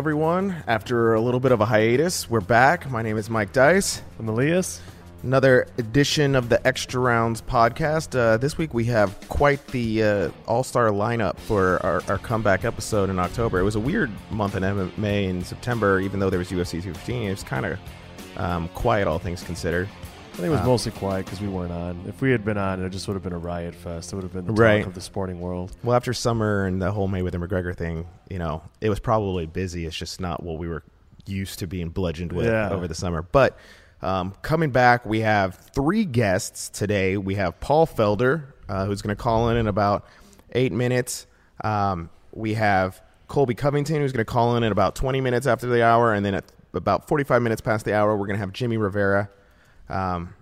everyone. After a little bit of a hiatus, we're back. My name is Mike Dice. I'm Elias. Another edition of the Extra Rounds podcast. Uh, this week we have quite the uh, all star lineup for our, our, comeback episode in October. It was a weird month in MMA in September, even though there was UFC 215. It was kind of um, quiet, all things considered. I think it was um, mostly quiet because we weren't on. If we had been on, it just would have been a riot fest. It would have been the talk right. of the sporting world. Well, after summer and the whole Mayweather McGregor thing, you know, it was probably busy. It's just not what we were used to being bludgeoned with yeah. over the summer. But um, coming back, we have three guests today. We have Paul Felder, uh, who's going to call in in about eight minutes. Um, we have Colby Covington, who's going to call in in about 20 minutes after the hour. And then at about 45 minutes past the hour, we're going to have Jimmie Rivera um,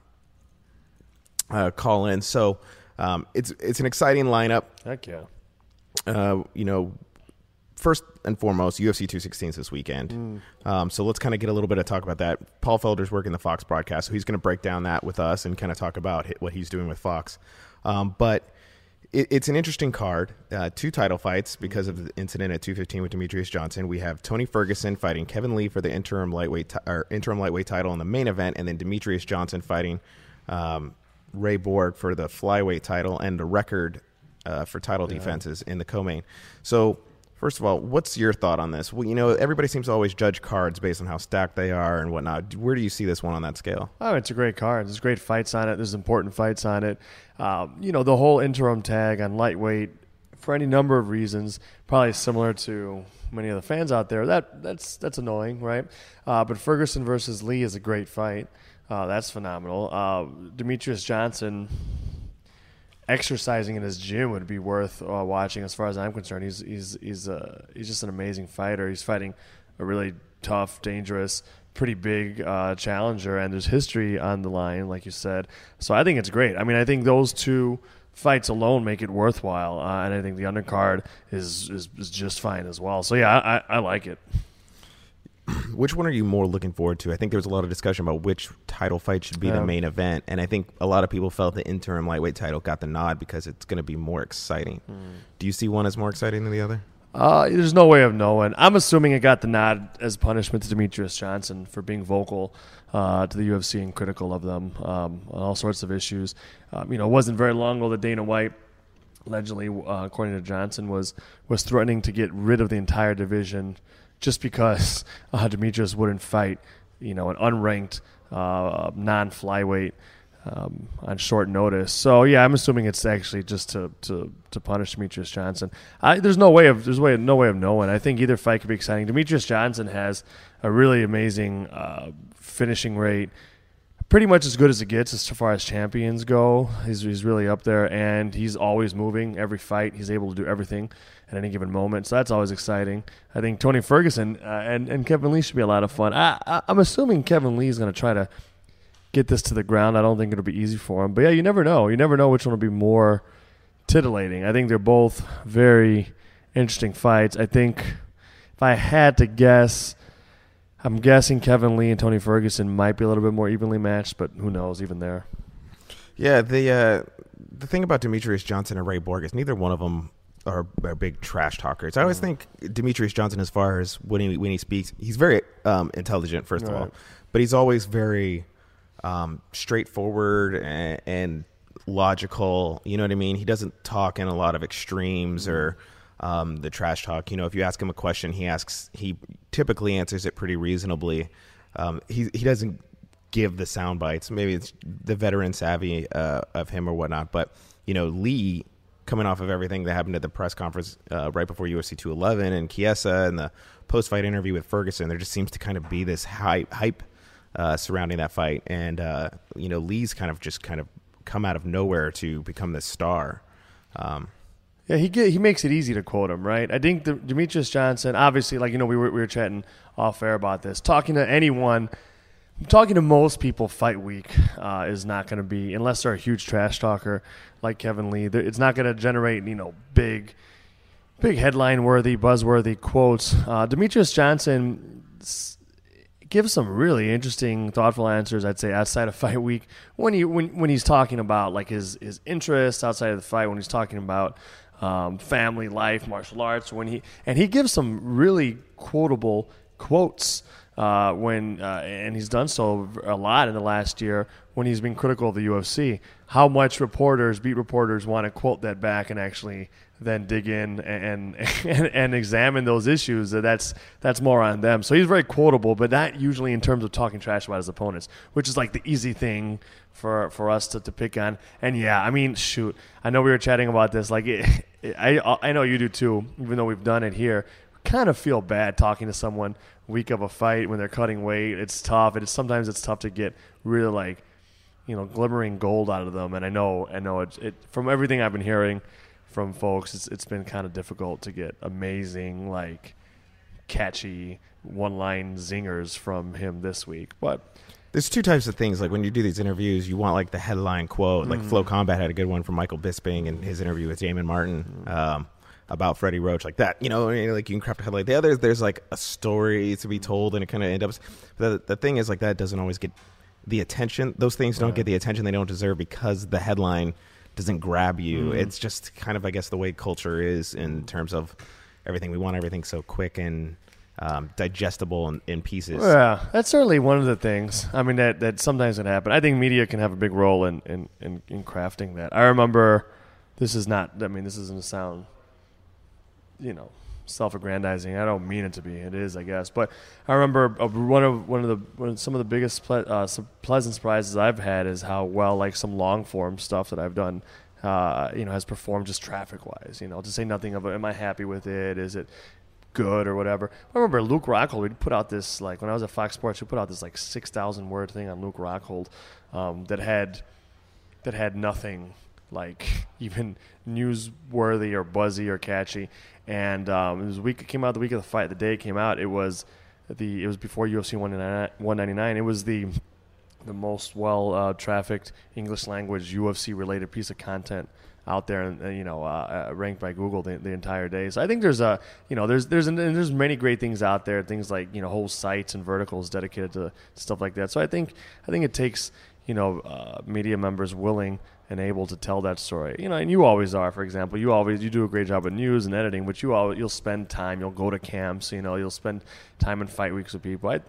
uh, call in. So um, it's it's an exciting lineup. Heck yeah. Uh, you know, first and foremost, UFC 216 this weekend. Mm. Um, so let's kind of get a little bit of talk about that. Paul Felder's working the Fox broadcast, so he's going to break down that with us and kind of talk about what he's doing with Fox. Um, but it, it's an interesting card. Uh, two title fights because of the incident at 215 with Demetrious Johnson. We have Tony Ferguson fighting Kevin Lee for the interim lightweight t- or interim lightweight title in the main event, and then Demetrious Johnson fighting um, Ray Borg for the flyweight title and the record uh, for title yeah. defenses in the co-main. So. First of all, what's your thought on this? Well, you know, everybody seems to always judge cards based on how stacked they are and whatnot. Where do you see this one on that scale? Oh, it's a great card. There's great fights on it. There's important fights on it. Um, you know, the whole interim tag on lightweight, for any number of reasons, probably similar to many of the fans out there. That that's that's annoying, right? Uh, but Ferguson versus Lee is a great fight. Uh, that's phenomenal. Uh, Demetrious Johnson exercising in his gym would be worth uh, watching, as far as I'm concerned. He's he's he's uh, he's just an amazing fighter. He's fighting a really tough, dangerous pretty big uh, challenger, and there's history on the line, like you said. So I think it's great. I mean, I think those two fights alone make it worthwhile, uh, and I think the undercard is, is, is just fine as well. So yeah, I, I like it. Which one are you more looking forward to? I think there was a lot of discussion about which title fight should be the main event, and I think a lot of people felt the interim lightweight title got the nod because it's going to be more exciting. Mm. Do you see one as more exciting than the other? Uh, there's no way of knowing. I'm assuming it got the nod as punishment to Demetrious Johnson for being vocal uh, to the UFC and critical of them um, on all sorts of issues. Um, you know, it wasn't very long ago that Dana White, allegedly, uh, according to Johnson, was was threatening to get rid of the entire division just because uh, Demetrious wouldn't fight, you know, an unranked uh, non flyweight um, on short notice. So yeah, I'm assuming it's actually just to to, to punish Demetrious Johnson. I, there's no way of there's way no way of knowing. I think either fight could be exciting. Demetrious Johnson has a really amazing uh, finishing rate. Pretty much as good as it gets as far as champions go. He's, he's really up there, and he's always moving. Every fight, he's able to do everything at any given moment. So that's always exciting. I think Tony Ferguson uh, and, and Kevin Lee should be a lot of fun. I, I, I'm assuming Kevin Lee is going to try to get this to the ground. I don't think it'll be easy for him. But yeah, you never know. You never know which one will be more titillating. I think they're both very interesting fights. I think if I had to guess, I'm guessing Kevin Lee and Tony Ferguson might be a little bit more evenly matched, but who knows even there. Yeah, the uh, the thing about Demetrious Johnson and Ray Borg is neither one of them are, are big trash talkers. I always mm. think Demetrious Johnson, as far as when he when he speaks, he's very um, intelligent. First of all, but he's always very um, straightforward and, and, logical. You know what I mean? He doesn't talk in a lot of extremes or um, the trash talk. You know, if you ask him a question, he asks he typically answers it pretty reasonably. Um, he he doesn't give the sound bites. Maybe it's the veteran savvy uh, of him or whatnot. But you know, Lee coming off of everything that happened at the press conference uh, right before UFC 211 and Chiesa and the post fight interview with Ferguson, there just seems to kind of be this hype, hype uh, surrounding that fight, and uh, you know Lee's kind of just kind of come out of nowhere to become this star. Um, yeah, he get, he makes it easy to quote him, right? I think the, Demetrious Johnson, obviously, like you know, we were we were chatting off air about this. Talking to anyone, talking to most people, fight week uh, is not going to be unless they're a huge trash talker like Kevin Lee. It's not going to generate you know big, big headline worthy, buzzworthy quotes. Uh, Demetrious Johnson gives some really interesting, thoughtful answers. I'd say outside of fight week, when he when when he's talking about like his his interests outside of the fight, when he's talking about um, family life, martial arts. When he and he gives some really quotable quotes uh, when uh, and he's done so a lot in the last year when he's been critical of the UFC. How much reporters, beat reporters, want to quote that back and actually then dig in and and, and examine those issues. That's that's more on them. So he's very quotable, but not usually in terms of talking trash about his opponents, which is like the easy thing for for us to, to pick on. And yeah, I mean, shoot, I know we were chatting about this. Like, it, it, I I know you do too. Even though we've done it here, kind of feel bad talking to someone week of a fight when they're cutting weight. It's tough. It's sometimes it's tough to get really like you know glimmering gold out of them. And I know I know it, it from everything I've been hearing from folks, it's it's been kind of difficult to get amazing like catchy one line zingers from him this week, but. There's two types of things. Like when you do these interviews, you want like the headline quote. Like mm. FloCombat had a good one from Michael Bisping in his interview with Damon Martin. Mm. Um, about Freddie Roach like that. You know, like you can craft a headline. The other, there's like a story to be told, and it kind of ends up. The the thing is, like that doesn't always get the attention. Those things don't get the attention they don't deserve because the headline doesn't grab you. Mm. It's just kind of, I guess, the way culture is in terms of everything. We want everything so quick and um, digestible in, in, pieces. Yeah, that's certainly one of the things. I mean, that that sometimes can happen. I think media can have a big role in in, in, in crafting that. I remember. This is not. I mean, this isn't a sound you know self-aggrandizing. I don't mean it to be. It is, I guess. But I remember one of one of the one of some of the biggest ple- uh, pleasant surprises I've had is how well like some long form stuff that I've done, uh, you know, has performed just traffic wise. You know, to say nothing of am I happy with it? Is it good or whatever? I remember Luke Rockhold. We put out this like when I was at Fox Sports. We put out this like six thousand word thing on Luke Rockhold um, that had that had nothing like even newsworthy or buzzy or catchy. And um, it was week. It came out the week of the fight. The day it came out, it was the it was before UFC 199. It was the the most well uh, trafficked English language UFC related piece of content out there, and uh, you know, uh, uh, ranked by Google the, the, entire day. So I think there's a, you know, there's there's there's many great things out there. Things like you know whole sites and verticals dedicated to stuff like that. So I think I think it takes you know uh, media members willing and able to tell that story. You know, and you always are. For example, you always you do a great job with news and editing, but you all you'll spend time. You'll go to camps. You know, you'll spend time in fight weeks with people. I,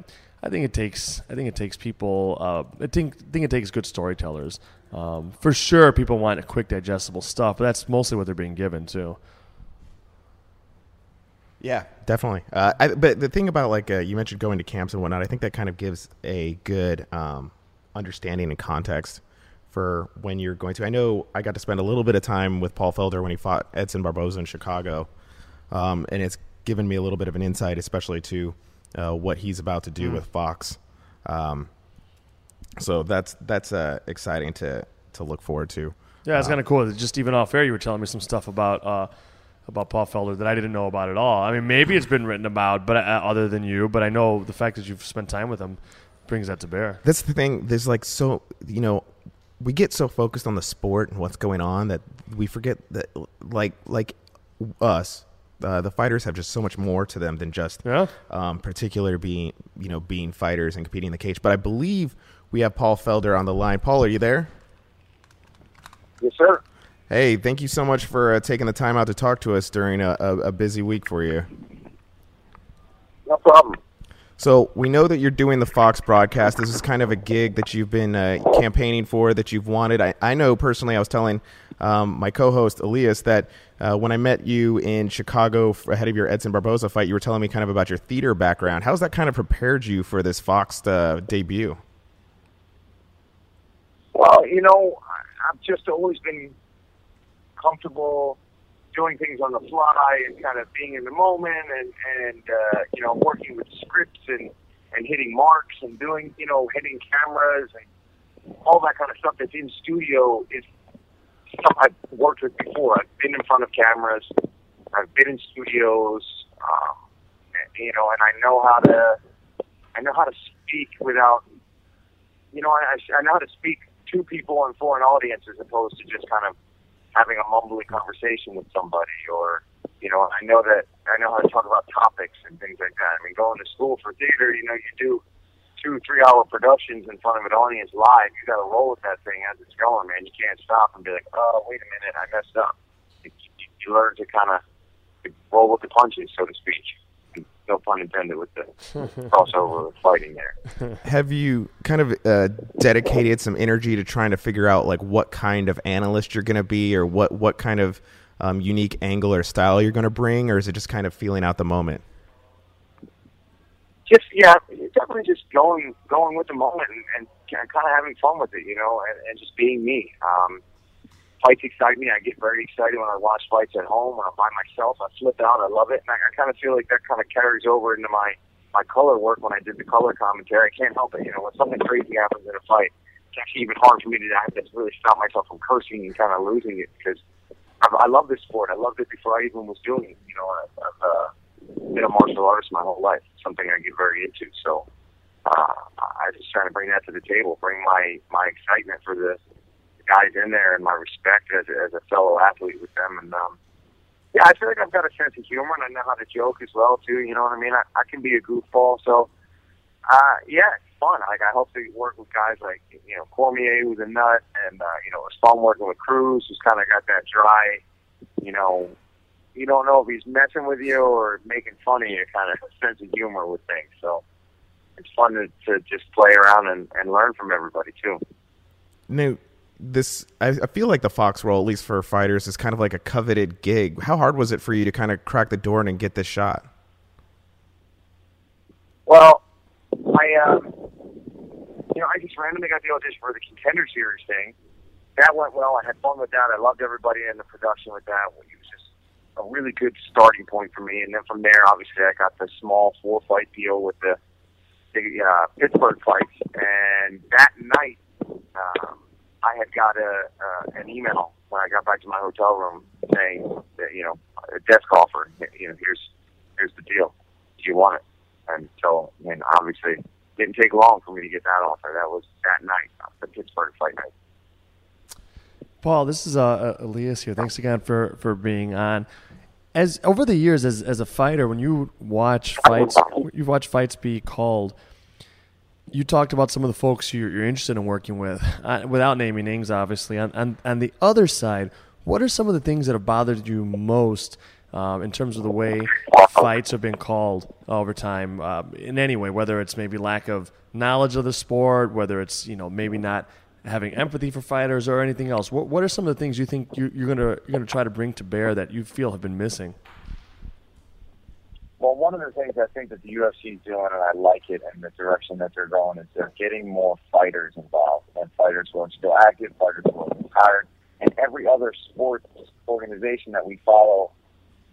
I think it takes. I think it takes people. Uh, I think think it takes good storytellers. Um, for sure, people want a quick, digestible stuff, but that's mostly what they're being given too. Yeah, definitely. Uh, I, but the thing about like uh, you mentioned going to camps and whatnot, I think that kind of gives a good um, understanding and context for when you're going to. I know I got to spend a little bit of time with Paul Felder when he fought Edson Barboza in Chicago, um, and it's given me a little bit of an insight, especially to uh, what he's about to do mm. with Fox. Um, so that's that's uh, exciting to to look forward to. Yeah, it's uh, kind of cool. Just even off air, you were telling me some stuff about uh, about Paul Felder that I didn't know about at all. I mean, maybe it's been written about, but uh, other than you, but I know the fact that you've spent time with him brings that to bear. That's the thing. There's like so you know we get so focused on the sport and what's going on that we forget that like like us uh, the fighters have just so much more to them than just yeah. um, particular being you know being fighters and competing in the cage. But i believe we have paul felder on the line. Paul are you there? Yes sir. Hey thank you so much for uh, taking the time out to talk to us during a, a, a busy week for you. No problem so we know that you're doing the Fox broadcast. This is kind of a gig that you've been uh, campaigning for, that you've wanted. I, I know personally, I was telling um, my co-host Elias that uh, when I met you in Chicago ahead of your Edson Barboza fight, you were telling me kind of about your theater background. How's that kind of prepared you for this Fox uh, debut? Well, you know, I've just always been comfortable doing things on the fly and kind of being in the moment and and uh, you know working with scripts and and hitting marks and doing you know hitting cameras and all that kind of stuff that's in studio is stuff I've worked with before. I've been in front of cameras. I've been in studios. Um, and, you know, and I know how to I know how to speak without you know I, I know how to speak to people and for an audience as opposed to just kind of having a mumbly conversation with somebody or you know i know that i know how to talk about topics and things like that. I mean going to school for theater you know you do two three hour productions in front of an audience live. You got to roll with that thing as it's going man. You can't stop and be like oh wait a minute i messed up. You, you learn to kind of roll with the punches, so to speak. No pun intended with the crossover fighting there. Have you kind of uh, dedicated some energy to trying to figure out like what kind of analyst you're going to be, or what what kind of um, unique angle or style you're going to bring, or is it just kind of feeling out the moment? Just yeah, definitely just going going with the moment and, and kind of having fun with it, you know, and, and just being me. Um, fights excite me. I get very excited when I watch fights at home when I'm by myself. I flip out. I love it, and I, I kind of feel like that kind of carries over into my my color work when I did the color commentary. I can't help it. You know, when something crazy happens in a fight, it's actually even hard for me to have to really stop myself from cursing and kind of losing it because I've, I love this sport. I loved it before I even was doing it. You know, I've, I've uh, been a martial artist my whole life. Something I get very into. So uh, I just trying to bring that to the table, bring my my excitement for the guys in there and my respect as, as a fellow athlete with them. And um, yeah, I feel like I've got a sense of humor and I know how to joke as well too. You know what I mean? I, I can be a goofball. So uh, yeah, it's fun. Like I hope to work with guys like you know Cormier, who's a nut, and uh, you know it's fun working with Cruz, who's kind of got that dry, you know. You don't know if he's messing with you or making fun of you, kind of sense of humor with things. So it's fun to, to just play around and, and learn from everybody too. Now, this I, I feel like the Fox role, at least for fighters, is kind of like a coveted gig. How hard was it for you to kind of crack the door and get this shot? Well, I um, you know I just randomly got the audition for the Contender Series thing. That went well. I had fun with that. I loved everybody in the production with that. It was just a really good starting point for me. And then from there, obviously, I got the small four fight deal with the the uh, Pittsburgh fights. And that night, um, I had got a uh, an email when I got back to my hotel room saying that you know a desk offer. You know, here's here's the deal. Do you want it? And so, and obviously, it didn't take long for me to get that offer. That was that night, the Pittsburgh fight night. Paul, this is uh, Elias here. Thanks again for, for being on. As over the years, as as a fighter, when you watch fights, you watch fights be called you talked about some of the folks you're, you're interested in working with, uh, without naming names, obviously. On, the other side, what are some of the things that have bothered you most um, in terms of the way fights have been called over time, uh, in any way, whether it's maybe lack of knowledge of the sport, whether it's you know maybe not having empathy for fighters or anything else? What, what are some of the things you think you, you're gonna you're gonna try to bring to bear that you feel have been missing? One of the things I think that the UFC is doing, and I like it, and the direction that they're going, is they're getting more fighters involved, and fighters who are still active, fighters who are retired, and every other sports organization that we follow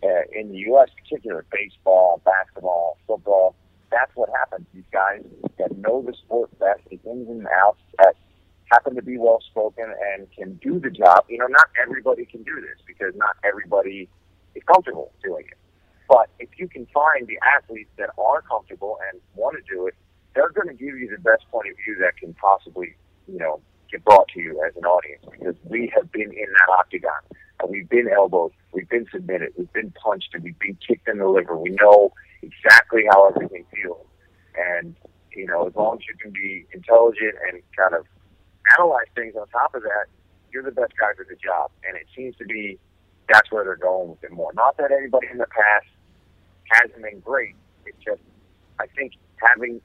uh, in the U.S., particular baseball, basketball, football. That's what happens. These guys that know the sport best, the ins and outs, that happen to be well spoken and can do the job. You know, not everybody can do this because not everybody is comfortable doing it. But if you can find the athletes that are comfortable and want to do it, they're going to give you the best point of view that can possibly, you know, get brought to you as an audience because we have been in that octagon. And we've been elbowed, we've been submitted, we've been punched, and we've been kicked in the liver. We know exactly how everything feels. And, you know, as long as you can be intelligent and kind of analyze things on top of that, you're the best guy for the job. And it seems to be that's where they're going with it more. Not that anybody in the past hasn't been great. It's just, I think having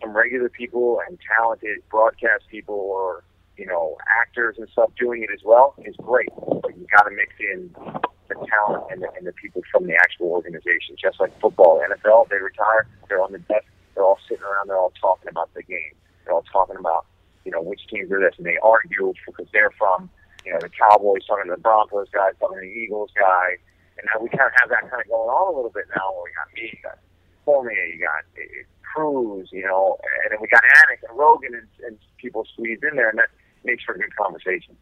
some regular people and talented broadcast people or, you know, actors and stuff doing it as well is great. But you got to mix in the talent and the, and the people from the actual organization. Just like football, NFL, they retire, they're on the desk, they're all sitting around, they're all talking about the game. They're all talking about, you know, which teams are this, and they argue because they're from, you know, the Cowboys talking to the Broncos guy, talking to the Eagles guy, and now we kind of have that kind of going on a little bit now. Where we got me, you got Cormier, you got uh, Cruz, you know, and then we got Anik and Rogan and, and people squeezed in there, and that makes for a good conversation.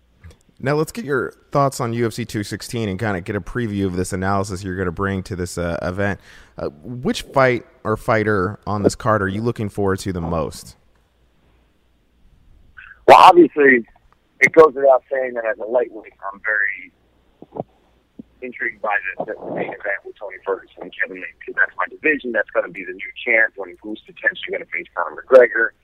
Now let's get your thoughts on UFC 216 and kind of get a preview of this analysis you're going to bring to this uh, event. Uh, which fight or fighter on this card are you looking forward to the most? Well, obviously, it goes without saying that as a lightweight, I'm very intrigued by the, the main event with Tony Ferguson and Kevin Lee because that's my division. That's going to be the new champ when who's potentially going to face Conor McGregor.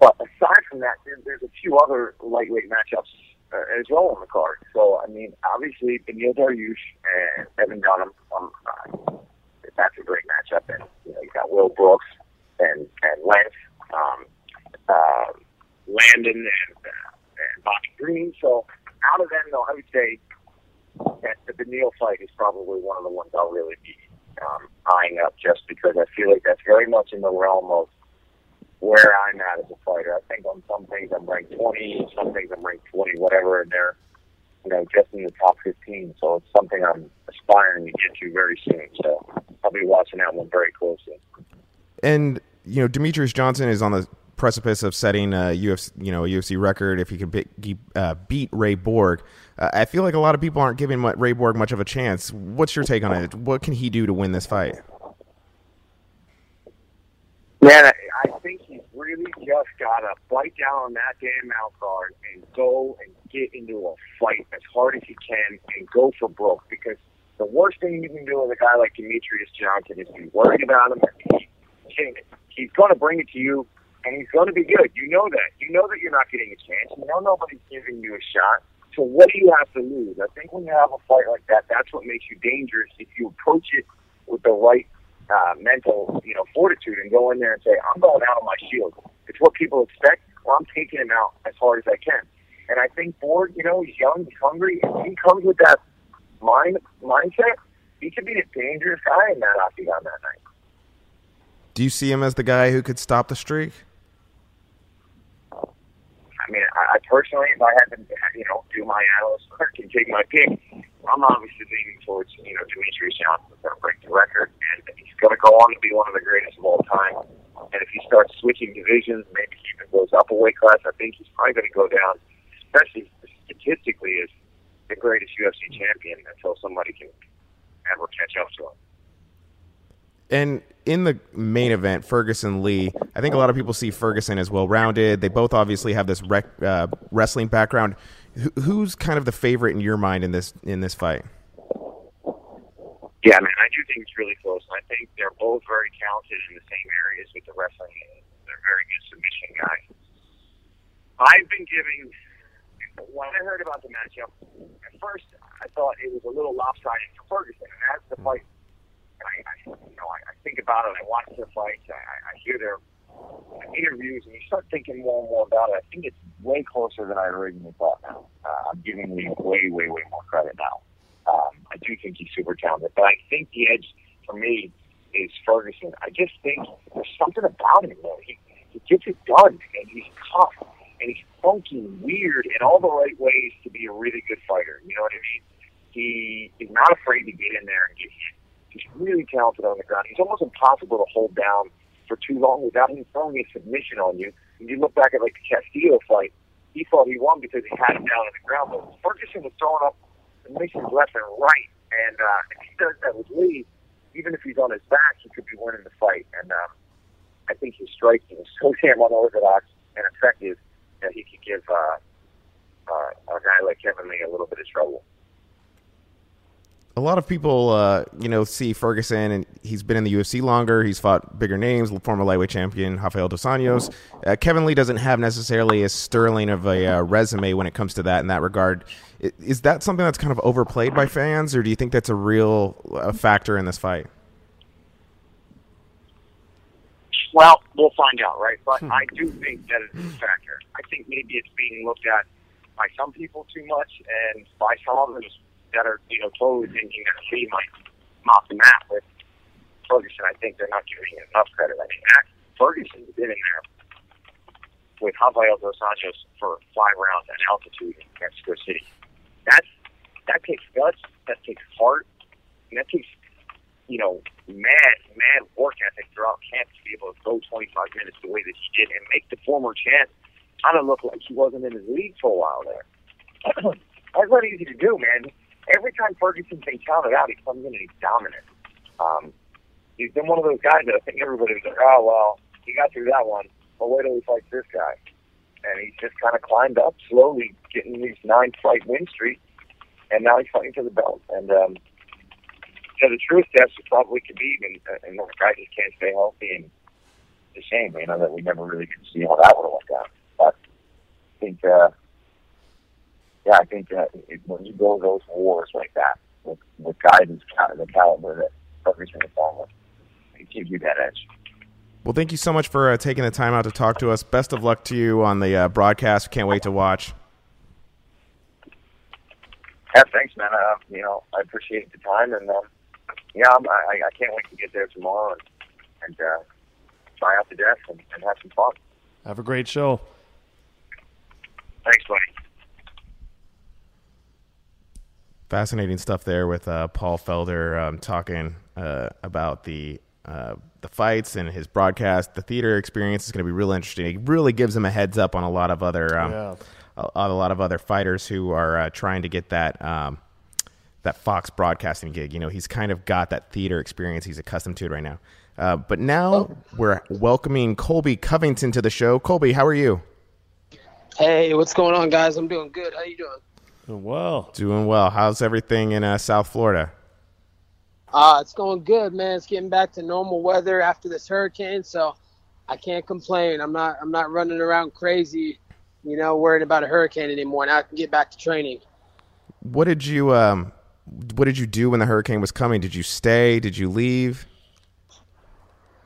But aside from that, there, there's a few other lightweight matchups uh, as well on the card. So I mean, obviously, Beneil Dariush and Evan Dunham. Um, uh, that's a great matchup, and you know you got Will Brooks and and Lance, um, uh, Landon, and uh, and Bobby Green. So out of them, though, I would say that the fight is probably one of the ones I'll really be um, eyeing up, just because I feel like that's very much in the realm of where I'm at as a fighter. I think on some things I'm ranked 20, some things I'm ranked 20, whatever, and they're, you know, just in the top 15. So it's something I'm aspiring to get to very soon. So I'll be watching that one very closely. And you know, Demetrious Johnson is on the precipice of setting a UFC, you know, UFC record if he could beat, uh, beat Ray Borg. Uh, I feel like a lot of people aren't giving Ray Borg much of a chance. What's your take on it? What can he do to win this fight? Man, I, think he's really just got to bite down on that damn mouth guard and go and get into a fight as hard as he can and go for broke. Because the worst thing you can do with a guy like Demetrious Johnson is be worried about him. He, he's going to bring it to you, and he's going to be good. You know that. You know that you're not getting a chance. You know nobody's giving you a shot. So what do you have to lose? I think when you have a fight like that, that's what makes you dangerous. If you approach it with the right uh, mental, you know, fortitude and go in there and say, I'm going out on my shield. It's what people expect. Well, I'm taking him out as hard as I can. And I think Borg, you know, he's young, he's hungry. If he comes with that mind mindset, he could be a dangerous guy in that octagon that night. Do you see him as the guy who could stop the streak? I mean, I, I personally, if I had to, you know, do my analyst work and take my pick, I'm obviously leaning towards, you know, Demetrious Johnson going to break the record, and he's going to go on to be one of the greatest of all time. And if he starts switching divisions, maybe he even goes up a weight class, I think he's probably going to go down, especially statistically, as the greatest UFC champion until somebody can ever catch up to him. And in the main event, Ferguson Lee, I think a lot of people see Ferguson as well rounded. They both obviously have this rec, uh, wrestling background. H- who's kind of the favorite in your mind in this in this fight? Yeah, man, I do think it's really close. I think they're both very talented in the same areas with the wrestling. They're very good submission guys. I've been giving when I heard about the matchup, at first I thought it was a little lopsided for Ferguson, and as the fight I, I you know, I, I think about it. I watch their fights. I, I hear their interviews, and you start thinking more and more about it. I think it's way closer than I originally thought. Now uh, I'm giving Lee way, way, way more credit now. Um, I do think he's super talented, but I think the edge for me is Ferguson. I just think there's something about him though. He he gets it done, and he's tough, and he's funky, weird in all the right ways to be a really good fighter. You know what I mean? He is not afraid to get in there and get hit. He's really talented on the ground. He's almost impossible to hold down for too long without him throwing a submission on you. And you look back at like the Castillo fight, he thought he won because he had him down on the ground. But Ferguson was throwing up submissions left and right. And uh, if he does that with Lee, even if he's on his back, he could be winning the fight. And um, I think his striking is so damn unorthodox and effective that he could give uh, uh, a guy like Kevin Lee a little bit of trouble a lot of people, uh, you know, see Ferguson, and he's been in the UFC longer. He's fought bigger names, former lightweight champion Rafael dos Anjos. Uh, Kevin Lee doesn't have necessarily as sterling of a uh, resume when it comes to that in that regard. Is that something that's kind of overplayed by fans, or do you think that's a real uh, factor in this fight? Well, we'll find out, right? But hmm. I do think that it's a factor. I think maybe it's being looked at by some people too much, and by some others that are, you know, totally thinking that he might mop the map with Ferguson. I think they're not giving him enough credit. I mean, Ferguson's been in there with Rafael dos Anjos for five rounds at altitude in Mexico City. That's that takes guts, that takes heart, and that takes you know mad, mad work ethic throughout camp to be able to go 25 minutes the way that he did and make the former champ kind of look like he wasn't in his league for a while there. That's not easy to do, man every time Ferguson's been counted out, he comes in and he's dominant. Um, he's been one of those guys that I think everybody's like, oh, well, he got through that one, but wait till he fights this guy. And he's just kind of climbed up slowly, getting these nine fight win streak, and now he's fighting for the belt. And um, so the truest test is probably Khabib, and, and the guy just can't stay healthy. And it's a shame, you know, that we never really to see how that would have worked out. But I think uh, yeah, I think that it, when you go those wars like that with with guys of the caliber that Parker's going to follow, it gives you that edge. Well, thank you so much for uh, taking the time out to talk to us. Best of luck to you on the uh, broadcast. Can't wait to watch. Yeah, thanks, man. Uh, you know, I appreciate the time, and um, yeah, I'm, I, I can't wait to get there tomorrow and, and uh, try out the desk and, and have some fun. Have a great show. Thanks, buddy. Fascinating stuff there with uh, Paul Felder um, talking uh, about the uh, the fights and his broadcast. The theater experience is going to be real interesting. It really gives him a heads up on a lot of other um, Yeah. a, a lot of other fighters who are uh, trying to get that um, that Fox broadcasting gig. You know, he's kind of got that theater experience. He's accustomed to it right now. Uh, but now we're welcoming Colby Covington to the show. Colby, how are you? Hey, what's going on, guys? I'm doing good. How you doing? Well, Doing well. How's everything in uh, South Florida? Uh, it's going good, man. It's getting back to normal weather after this hurricane, so I can't complain. I'm not I'm not running around crazy, you know, worried about a hurricane anymore. Now I can get back to training. What did you um, What did you do when the hurricane was coming? Did you stay? Did you leave?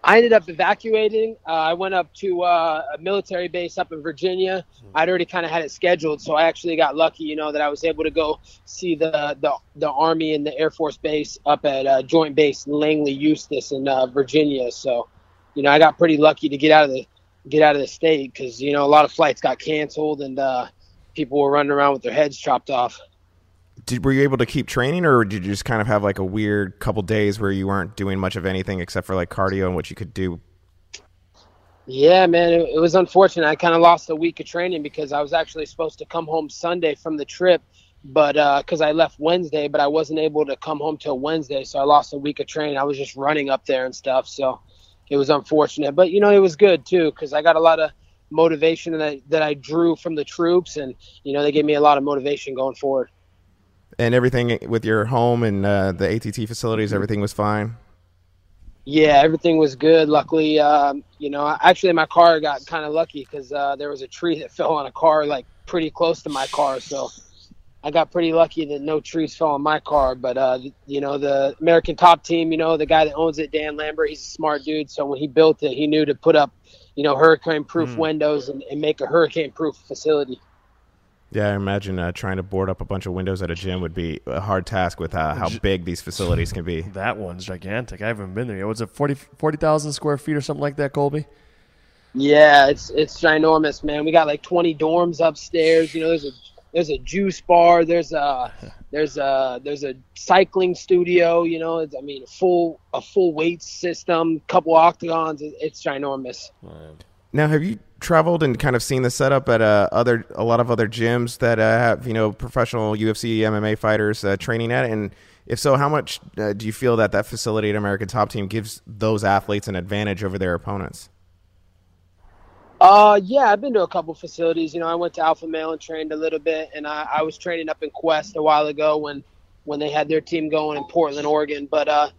I ended up evacuating. Uh, I went up to uh, a military base up in Virginia. I'd already kind of had it scheduled, so I actually got lucky, you know, that I was able to go see the the, the Army and the Air Force base up at uh, Joint Base Langley Eustis in uh, Virginia. So, you know, I got pretty lucky to get out of the get out of the state because you know a lot of flights got canceled and uh, people were running around with their heads chopped off. Did were you able to keep training, or did you just kind of have like a weird couple days where you weren't doing much of anything except for like cardio and what you could do? Yeah, man, it, it was unfortunate. I kind of lost a week of training because I was actually supposed to come home Sunday from the trip, but uh, because I left Wednesday, but I wasn't able to come home till Wednesday, so I lost a week of training. I was just running up there and stuff, so it was unfortunate. But you know, it was good too because I got a lot of motivation that that I drew from the troops, and you know, they gave me a lot of motivation going forward. And everything with your home and uh, the ATT facilities, everything was fine. Yeah, everything was good. Luckily, um, you know, actually my car got kind of lucky because uh, there was a tree that fell on a car like pretty close to my car, so I got pretty lucky that no trees fell on my car. But uh, you know, the American Top Team, you know, the guy that owns it, Dan Lambert, he's a smart dude. So when he built it, he knew to put up, you know, hurricane-proof windows and, and make a hurricane-proof facility. Yeah, I imagine uh, trying to board up a bunch of windows at a gym would be a hard task with uh, how big these facilities can be. that one's gigantic. I haven't been there yet. Was it 40 40,000 square feet or something like that, Colby? Yeah, it's it's ginormous, man. We got like 20 dorms upstairs. You know, there's a there's a juice bar. There's a there's a there's a cycling studio. You know, it's, I mean, a full a full weight system, couple octagons. It's ginormous. Now, have you traveled and kind of seen the setup at uh, other a lot of other gyms that uh, have you know professional UFC MMA fighters uh, training at? And if so, how much uh, do you feel that that facility at American Top Team gives those athletes an advantage over their opponents? Uh, yeah, I've been to a couple facilities. You know, I went to Alpha Male and trained a little bit, and I, I was training up in Quest a while ago when when they had their team going in Portland, Oregon. But uh,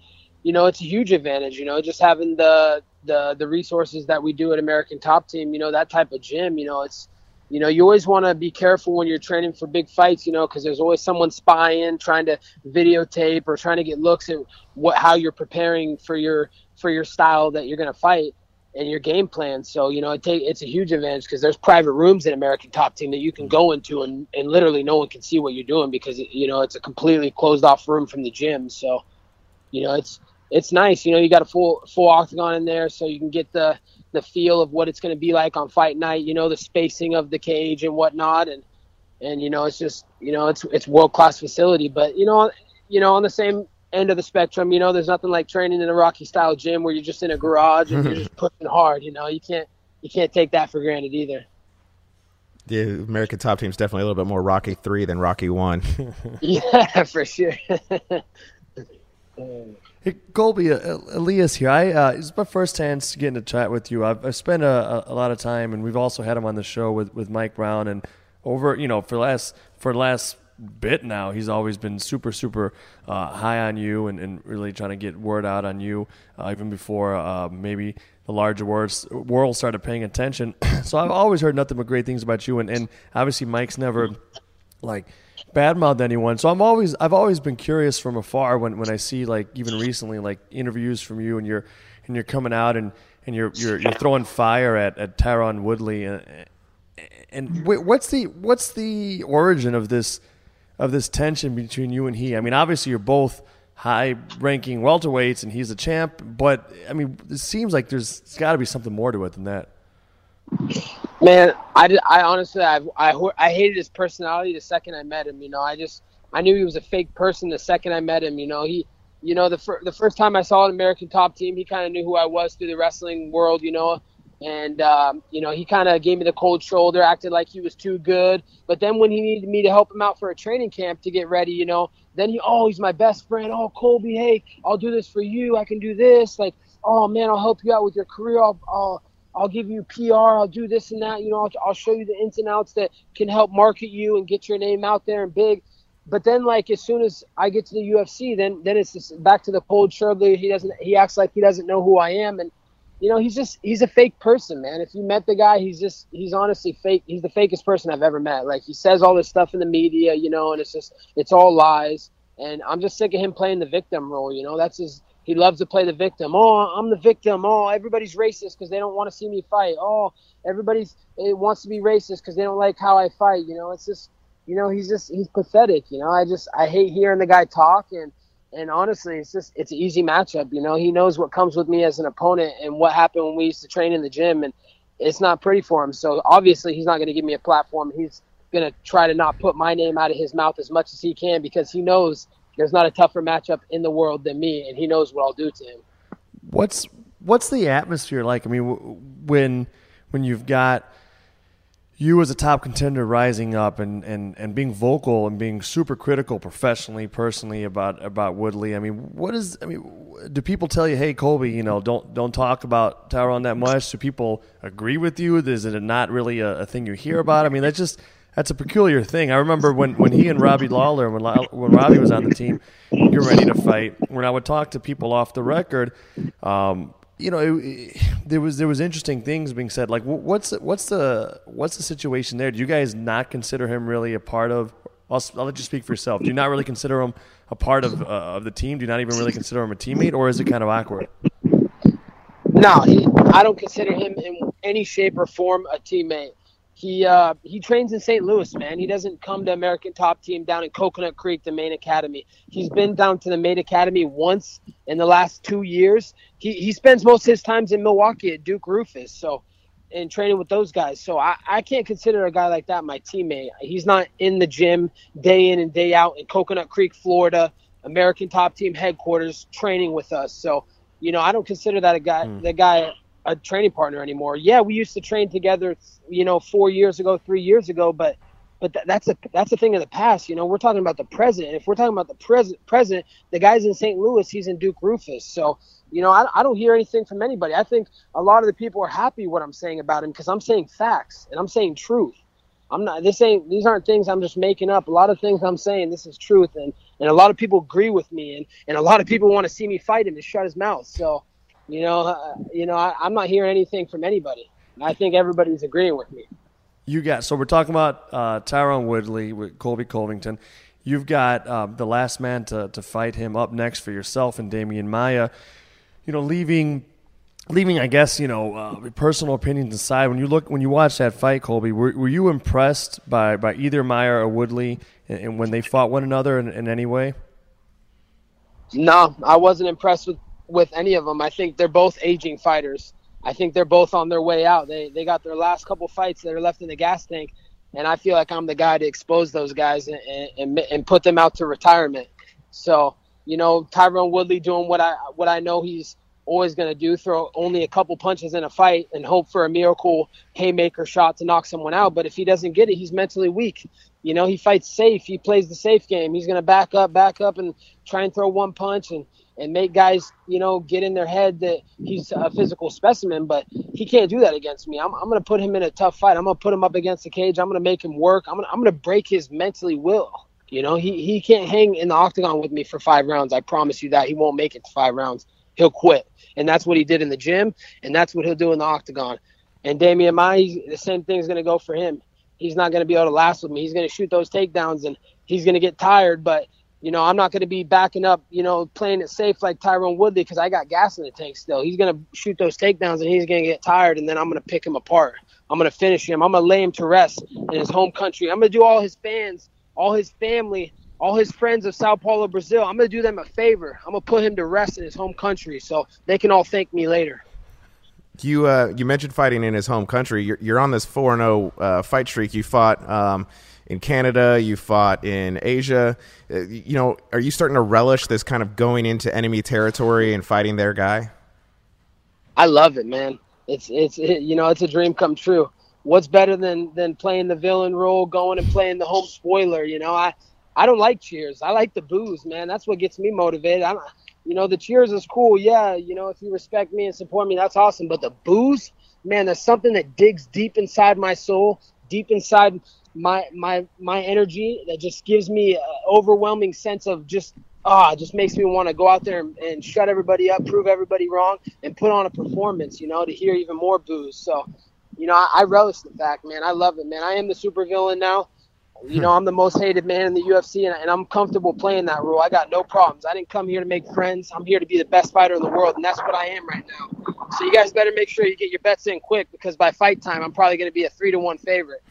you know, it's a huge advantage. You know, just having the the the resources that we do at American Top Team. You know, that type of gym. You know, it's you know, you always want to be careful when you're training for big fights. You know, because there's always someone spying, trying to videotape or trying to get looks at what how you're preparing for your for your style that you're going to fight and your game plan. So you know, it take it's a huge advantage because there's private rooms in American Top Team that you can go into and, and literally no one can see what you're doing because you know it's a completely closed off room from the gym. So you know, it's it's nice. You know, you got a full full octagon in there, so you can get the the feel of what it's going to be like on fight night. You know, the spacing of the cage and whatnot, and and you know, it's just you know, it's it's world class facility. But you know, you know, on the same end of the spectrum, you know, there's nothing like training in a Rocky style gym where you're just in a garage and you're just pushing hard. You know, you can't you can't take that for granted either. The American Top Team is definitely a little bit more Rocky three than Rocky one. Yeah, for sure. Uh, Hey, Colby, uh, Elias here. I uh, it's my first chance getting to chat with you. I've, I've spent a, a, lot of time, and we've also had him on the show with, with Mike Brown, and over you know for last for last bit now, he's always been super super uh, high on you, and, and really trying to get word out on you, uh, even before uh, maybe the larger world started paying attention. so I've always heard nothing but great things about you, and, and obviously Mike's never like badmouth anyone. So I'm always I've always been curious from afar when, when I see like even recently like interviews from you and you're and you're coming out and, and you're you're you're throwing fire at, at Tyron Woodley uh, and and what's the what's the origin of this of this tension between you and he? I mean, obviously you're both high ranking welterweights and he's a champ, but I mean, it seems like there's got to be something more to it than that. Man, I, I honestly I, I I hated his personality the second I met him. You know, I just I knew he was a fake person the second I met him. You know, he you know the fir- the first time I saw an American Top Team, he kind of knew who I was through the wrestling world. You know, and um, you know he kind of gave me the cold shoulder, acted like he was too good. But then when he needed me to help him out for a training camp to get ready, you know, then he oh he's my best friend. Oh Colby, hey, I'll do this for you. I can do this. Like oh man, I'll help you out with your career. I'll, I'll I'll give you PR. I'll do this and that. You know, I'll, I'll show you the ins and outs that can help market you and get your name out there and big. But then, like as soon as I get to the UFC, then then it's just back to the cold shoulder. He doesn't. He acts like he doesn't know who I am, and you know he's just he's a fake person, man. If you met the guy, he's just he's honestly fake. He's the fakest person I've ever met. Like he says all this stuff in the media, you know, and it's just it's all lies. And I'm just sick of him playing the victim role. You know, that's his he loves to play the victim. Oh, I'm the victim. Oh, everybody's racist because they don't want to see me fight. Oh, everybody's it wants to be racist because they don't like how I fight. You know, it's just, you know, he's just he's pathetic. You know, I just I hate hearing the guy talk and and honestly, it's just it's an easy matchup. You know, he knows what comes with me as an opponent and what happened when we used to train in the gym, and it's not pretty for him. So obviously, he's not going to give me a platform. He's going to try to not put my name out of his mouth as much as he can because he knows there's not a tougher matchup in the world than me, and he knows what I'll do to him. What's what's the atmosphere like? I mean, when when you've got you as a top contender rising up and, and, and being vocal and being super critical professionally, personally about about Woodley. I mean, what is I mean, do people tell you, hey Colby, you know, don't don't talk about Tyron that much? Do people agree with you? Is it not really a, a thing you hear about? I mean, that's just that's a peculiar thing. I remember when, when he and Robbie Lawler, when when Robbie was on the team, you're ready to fight. When I would talk to people off the record, um, you know, it, it, there was there was interesting things being said. Like, what's what's the what's the situation there? Do you guys not consider him really a part of? I'll, I'll let you speak for yourself. Do you not really consider him a part of uh, of the team? Do you not even really consider him a teammate, or is it kind of awkward? No, I don't consider him in any shape or form a teammate. He uh, he trains in St. Louis, man. He doesn't come to American Top Team down in Coconut Creek, the main academy. He's been down to the main academy once in the last two years. He he spends most of his times in Milwaukee at Duke Roufus, so and training with those guys. So I, I can't consider a guy like that my teammate. He's not in the gym day in and day out in Coconut Creek, Florida, American Top Team headquarters, training with us. So you know I don't consider that a guy mm. the guy a training partner anymore. Yeah, we used to train together, you know, four years ago, three years ago, but but th- that's a that's a thing of the past. You know, we're talking about the present. If we're talking about the present, present, the guy's in St. Louis, he's in Duke Roufus. So, you know, I, I don't hear anything from anybody. I think a lot of the people are happy what I'm saying about him because I'm saying facts and I'm saying truth. I'm not. This ain't. These aren't things I'm just making up. A lot of things I'm saying. This is truth, and and a lot of people agree with me, and and a lot of people want to see me fight him to shut his mouth. So you know, uh, you know, I, am not hearing anything from anybody. I think everybody's agreeing with me. You got so we're talking about uh, Tyron Woodley with Colby Covington. You've got uh, the last man to, to fight him up next for yourself and Demian Maia. You know, leaving leaving, I guess you know, uh, personal opinions aside. When you look, when you watch that fight, Colby, were, were you impressed by, by either Maia or Woodley, and, and when they fought one another in, in, any way? No, I wasn't impressed with with any of them. I think they're both aging fighters. I think they're both on their way out. They they got their last couple fights that are left in the gas tank, and I feel like I'm the guy to expose those guys and and, and put them out to retirement. So you know, Tyron Woodley doing what I what I know he's always going to do throw only a couple punches in a fight and hope for a miracle haymaker shot to knock someone out but if he doesn't get it he's mentally weak you know he fights safe he plays the safe game he's going to back up back up and try and throw one punch and and make guys, you know, get in their head that he's a physical specimen, but he can't do that against me. I'm, I'm going to put him in a tough fight. I'm going to put him up against the cage. I'm going to make him work. I'm going I'm to break his mentally will. You know, he, he can't hang in the octagon with me for five rounds. I promise you that. He won't make it to five rounds. He'll quit. And that's what he did in the gym, and that's what he'll do in the octagon. And Demian Maia, the same thing is going to go for him. he's not going to be able to last with me. He's going to shoot those takedowns and he's going to get tired. But you know, I'm not going to be backing up, you know, playing it safe like Tyron Woodley because I got gas in the tank still. He's going to shoot those takedowns and he's going to get tired, and then I'm going to pick him apart. I'm going to finish him. I'm going to lay him to rest in his home country. I'm going to do all his fans, all his family, all his friends of Sao Paulo, Brazil. I'm going to do them a favor. I'm going to put him to rest in his home country so they can all thank me later. You uh, you mentioned fighting in his home country. You're, you're on this four and zero uh, fight streak. You fought um, in Canada. You fought in Asia. Uh, you know, are you starting to relish this kind of going into enemy territory and fighting their guy? I love it, man. It's it's it, you know it's a dream come true. What's better than than playing the villain role, going and playing the home spoiler? You know, I I don't like cheers. I like the booze, man. That's what gets me motivated. I'm you know, the cheers is cool. Yeah, you know, if you respect me and support me, that's awesome. But the booze, man, there's something that digs deep inside my soul, deep inside my my my energy that just gives me an overwhelming sense of just ah, just makes me want to go out there and, and shut everybody up, prove everybody wrong, and put on a performance. You know, to hear even more booze. So, you know, I, I relish the fact, man. I love it, man. I am the supervillain now. You know, I'm the most hated man in the UFC, and, and, I'm comfortable playing that role. I got no problems. I didn't come here to make friends. I'm here to be the best fighter in the world, and that's what I am right now. So you guys better make sure you get your bets in quick because by fight time, I'm probably going to be a three to one favorite.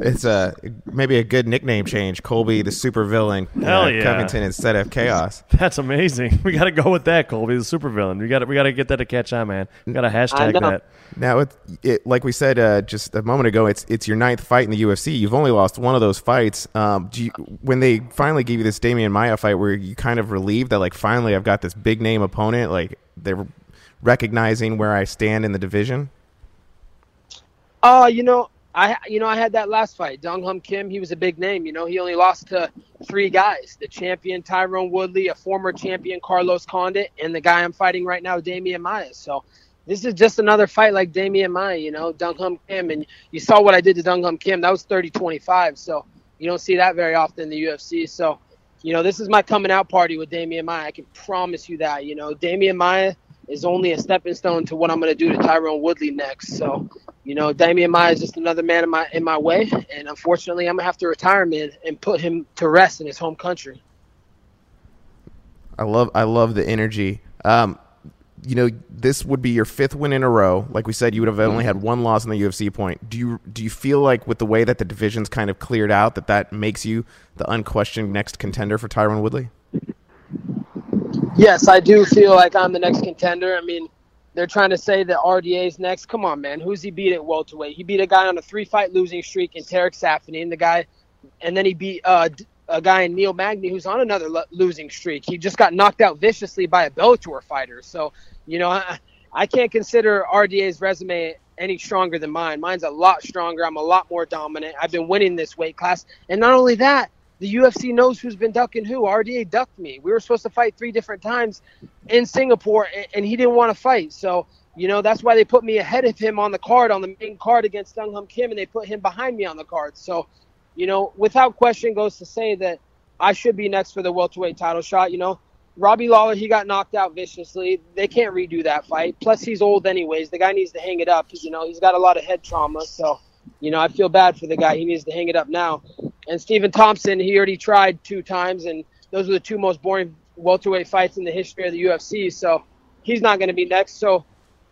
It's a maybe a good nickname change. Colby, the super villain. Hell uh, yeah. Covington instead of Chaos. That's amazing. We got to go with that, Colby, the super villain. We got we got to get that to catch on, man. We got to hashtag that. Now, it, it, like we said uh, just a moment ago, it's it's your ninth fight in the UFC. You've only lost one of those fights. Um, do you, when they finally gave you this Demian Maia fight, were you kind of relieved that like finally I've got this big name opponent? Like they're recognizing where I stand in the division. Oh, uh, you know, I you know I had that last fight, Dong Hyun Kim. He was a big name. You know, he only lost to three guys: the champion Tyron Woodley, a former champion Carlos Condit, and the guy I'm fighting right now, Demian Maia. So this is just another fight like Demian Maia. You know, Dong Hyun Kim, and you saw what I did to Dong Hyun Kim. That was 30-25. So you don't see that very often in the UFC. So you know, this is my coming out party with Demian Maia. I can promise you that. You know, Demian Maia is only a stepping stone to what I'm going to do to Tyron Woodley next. So, you know, Demian Maia is just another man in my in my way, and unfortunately, I'm gonna have to retire him and put him to rest in his home country. I love I love the energy. Um, you know, this would be your fifth win in a row. Like we said, you would have only had one loss in the UFC point. Do you do you feel like with the way that the division's kind of cleared out that that makes you the unquestioned next contender for Tyron Woodley? Yes, I do feel like I'm the next contender. I mean, they're trying to say that RDA's next. Come on, man. Who's he beat at welterweight? He beat a guy on a three-fight losing streak in Tarek and the guy, and then he beat uh, a guy in Neil Magny who's on another lo- losing streak. He just got knocked out viciously by a Bellator fighter. So, you know, I, I can't consider RDA's resume any stronger than mine. Mine's a lot stronger. I'm a lot more dominant. I've been winning this weight class, and not only that, the UFC knows who's been ducking who. RDA ducked me. We were supposed to fight three different times in Singapore, and, he didn't want to fight. So, you know, that's why they put me ahead of him on the card, on the main card against Dong Hyun Kim, and they put him behind me on the card. So, you know, without question goes to say that I should be next for the welterweight title shot. You know, Robbie Lawler, he got knocked out viciously. They can't redo that fight. Plus, he's old anyways. The guy needs to hang it up. Because, you know, he's got a lot of head trauma. So, you know, I feel bad for the guy. He needs to hang it up now. And Stephen Thompson, he already tried two times, and those were the two most boring welterweight fights in the history of the UFC. So he's not going to be next. So,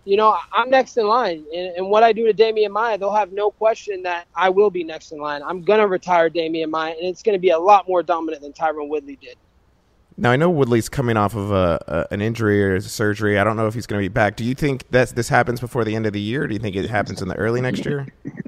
you know, I'm next in line. And, and what I do to Demian Maia, they'll have no question that I will be next in line. I'm going to retire Demian Maia, and it's going to be a lot more dominant than Tyron Woodley did. Now I know Woodley's coming off of a, a, an injury or a surgery. I don't know if he's going to be back. Do you think that this happens before the end of the year? Or do you think it happens in the early next year?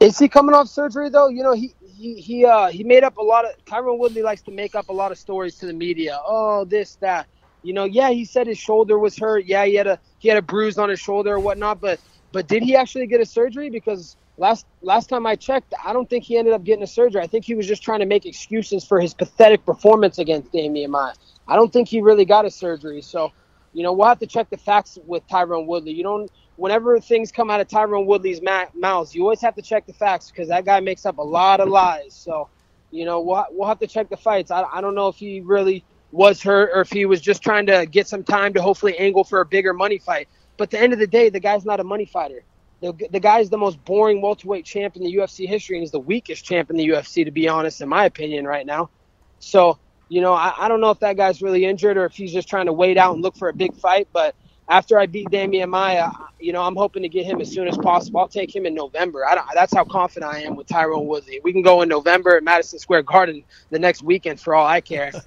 Is he coming off surgery though? You know, he he he uh he made up a lot of Tyron Woodley likes to make up a lot of stories to the media. Oh, this that. You know, yeah, he said his shoulder was hurt. Yeah, he had a he had a bruise on his shoulder or whatnot. But but did he actually get a surgery? Because last last time I checked, I don't think he ended up getting a surgery. I think he was just trying to make excuses for his pathetic performance against Demian Maia. I don't think he really got a surgery. So, you know, we'll have to check the facts with Tyron Woodley. You don't whenever things come out of Tyron Woodley's ma- mouths, you always have to check the facts because that guy makes up a lot of lies. So, you know, we'll, we'll have to check the fights. I, I don't know if he really was hurt or if he was just trying to get some time to hopefully angle for a bigger money fight. But at the end of the day, the guy's not a money fighter. the, the guy's the most boring welterweight champ in the UFC history, and he's the weakest champ in the UFC, to be honest, in my opinion, right now. So, you know, I, I don't know if that guy's really injured or if he's just trying to wait out and look for a big fight. But after I beat Demian Maia, you know, I'm hoping to get him as soon as possible. I'll take him in November. I don't, that's how confident I am with Tyron Woodley. We can go in November at Madison Square Garden the next weekend for all I care.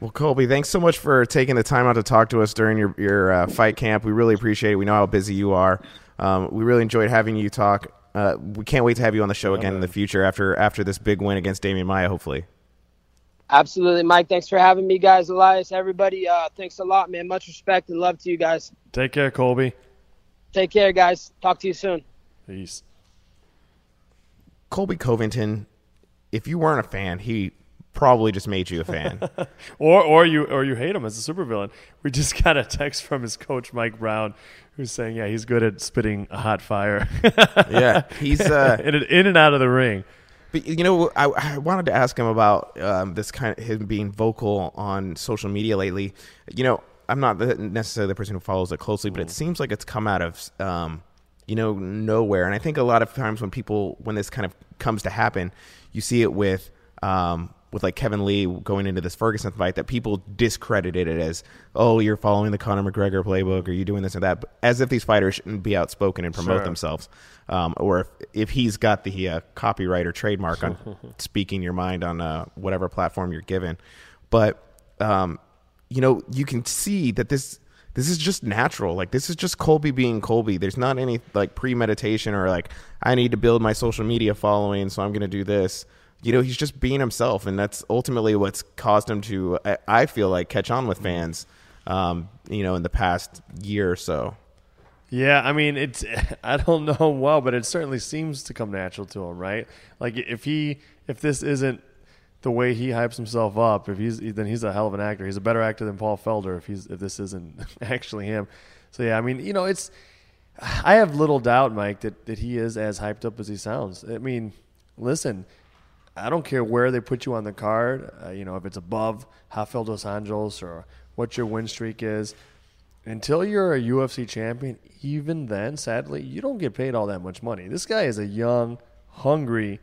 Well, Colby, thanks so much for taking the time out to talk to us during your your uh, fight camp. We really appreciate it. We know how busy you are. Um, we really enjoyed having you talk. Uh, we can't wait to have you on the show again in the future after after this big win against Demian Maia, hopefully. Absolutely, Mike. Thanks for having me, guys. Elias, everybody, uh, thanks a lot, man. Much respect and love to you guys. Take care, Colby. Take care, guys. Talk to you soon. Peace. Colby Covington, if you weren't a fan, he probably just made you a fan. or or you or you hate him as a supervillain. We just got a text from his coach Mike Brown, who's saying, "Yeah, he's good at spitting a hot fire." yeah, he's uh, in, in and out of the ring. But you know, I, I wanted to ask him about um, this kind of him being vocal on social media lately. You know, I'm not the, necessarily the person who follows it closely, but it seems like it's come out of um, you know nowhere. And I think a lot of times when people when this kind of comes to happen, you see it with um, with like Kevin Lee going into this Ferguson fight that people discredited it as, oh, you're following the Conor McGregor playbook, or you doing this and that, as if these fighters shouldn't be outspoken and promote Sure. themselves, um, or if, if he's got the uh, copyright or trademark on speaking your mind on uh, whatever platform you're given. But um, you know, you can see that this this is just natural. Like this is just Colby being Colby. There's not any like premeditation or like I need to build my social media following, so I'm going to do this. You know, he's just being himself, and that's ultimately what's caused him to. I, feel like catch on with fans. Um, you know, in the past year or so. Yeah, I mean, it's I don't know well, but it certainly seems to come natural to him, right? Like if he if this isn't the way he hypes himself up, if he's then he's a hell of an actor. He's a better actor than Paul Felder if he's if this isn't actually him. So yeah, I mean, you know, it's I have little doubt, Mike, that that he is as hyped up as he sounds. I mean, listen, I don't care where they put you on the card. Uh, you know, if it's above Rafael dos Anjos or what your win streak is. Until you're a UFC champion, even then, sadly, you don't get paid all that much money. This guy is a young, hungry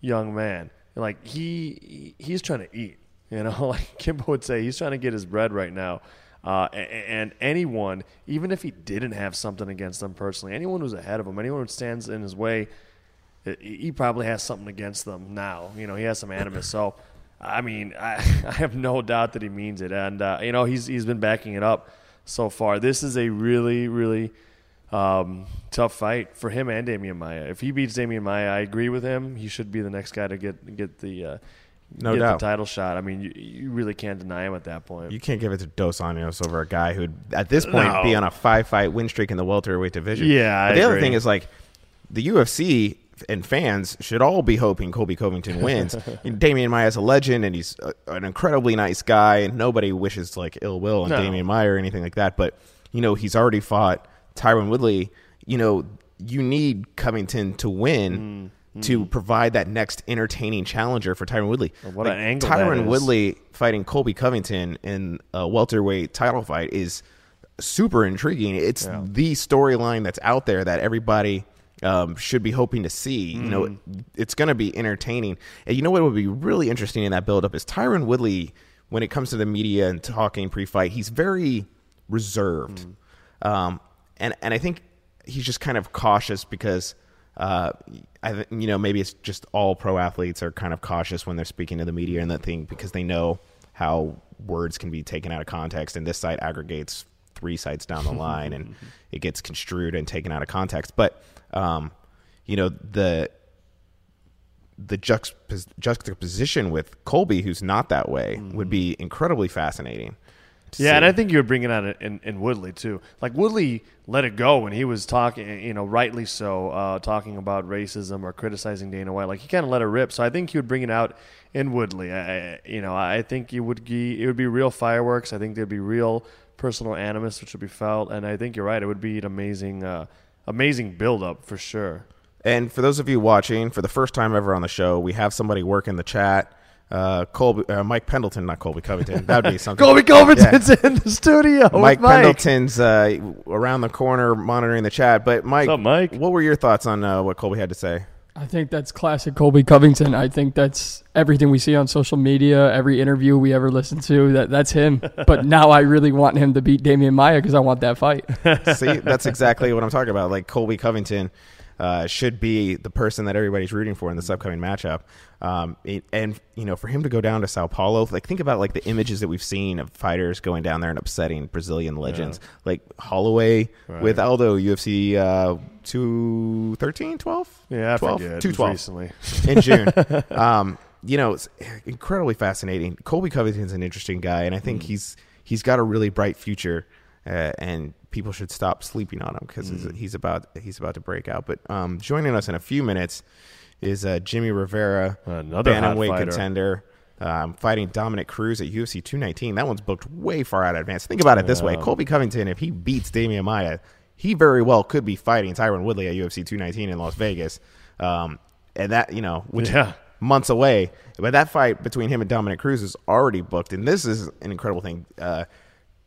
young man. Like he he's trying to eat. You know, like Kimbo would say, he's trying to get his bread right now. Uh, a- a- and anyone, even if he didn't have something against them personally, anyone who's ahead of him, anyone who stands in his way, he probably has something against them now. You know, he has some animus. So, I mean, I, I have no doubt that he means it, and uh, you know, he's he's been backing it up so far. This is a really, really um, tough fight for him and Demian Maia. If he beats Demian Maia, I agree with him. He should be the next guy to get get the uh, No get doubt. the title shot. I mean, you, you really can't deny him at that point. You can't give it to Dos Anjos over a guy who'd at this point No. be on a five fight win streak in the welterweight division. Yeah, But I the other thing is like the UFC and fans should all be hoping Colby Covington wins. Demian Maia is a legend, and he's a, an incredibly nice guy, and nobody wishes like ill will on No. Demian Maia or anything like that. But you know, he's already fought Tyron Woodley. You know, you need Covington to win. Mm-hmm. To provide that next entertaining challenger for Tyron Woodley, what an angle Tyron. Woodley fighting Colby Covington in a welterweight title fight is super intriguing. It's Yeah. the storyline that's out there that everybody um, should be hoping to see. You know, Mm-hmm. it's going to be entertaining. And you know what would be really interesting in that buildup is Tyron Woodley, when it comes to the media and talking pre-fight, he's very reserved. Mm. Um, and and I think he's just kind of cautious because. Uh, I, th- you know, maybe it's just all pro athletes are kind of cautious when they're speaking to the media and that thing because they know how words can be taken out of context, and this site aggregates three sites down the line, and it gets construed and taken out of context. But um, you know, the the juxtapos- juxtaposition with Colby, who's not that way, would be incredibly fascinating. Yeah, and. I think you're bringing out in, in, in Woodley too. Like Woodley let it go when he was talking, you know, rightly so, uh, talking about racism or criticizing Dana White. Like he kind of let it rip. So I think you would bring it out in Woodley. I, you know, I think it would be it would be real fireworks. I think there'd be real personal animus which would be felt, and I think you're right. It would be an amazing, uh, amazing build up for sure. And for those of you watching for the first time ever on the show, we have somebody working the chat. uh, Colby, uh, Mike Pendleton, not Colby Covington. That'd be something. Colby Covington's in the studio. with Mike, Mike Pendleton's uh, around the corner monitoring the chat. But Mike, up, Mike? what were your thoughts on uh, what Colby had to say? I think that's classic Colby Covington. I think that's everything we see on social media, every interview we ever listen to. That that's him. but now I really want him to beat Demian Maia because I want that fight. See, that's exactly what I'm talking about. Like Colby Covington uh, should be the person that everybody's rooting for in this upcoming matchup. Um, it- and you know, for him to go down to Sao Paulo, like think about like the images that we've seen of fighters going down there and upsetting Brazilian legends, like Holloway with Aldo, UFC uh, 213, 12? Yeah, I 12? forget. 212 recently. in June. um, you know, it's incredibly fascinating. Colby Covington's an interesting guy, and I think he's he's got a really bright future, uh, and people should stop sleeping on him because he's about he's about to break out. But um, joining us in a few minutes is uh, Jimmie Rivera, Another bantamweight contender. Um, fighting Dominick Cruz at UFC 219. That one's booked way far out in advance. Think about it this way: Colby Covington, if he beats Demian Maia, he very well could be fighting Tyron Woodley at UFC 219 in Las Vegas. Um, and that, you know, which Yeah. months away. But that fight between him and Dominick Cruz is already booked, and this is an incredible thing. Uh,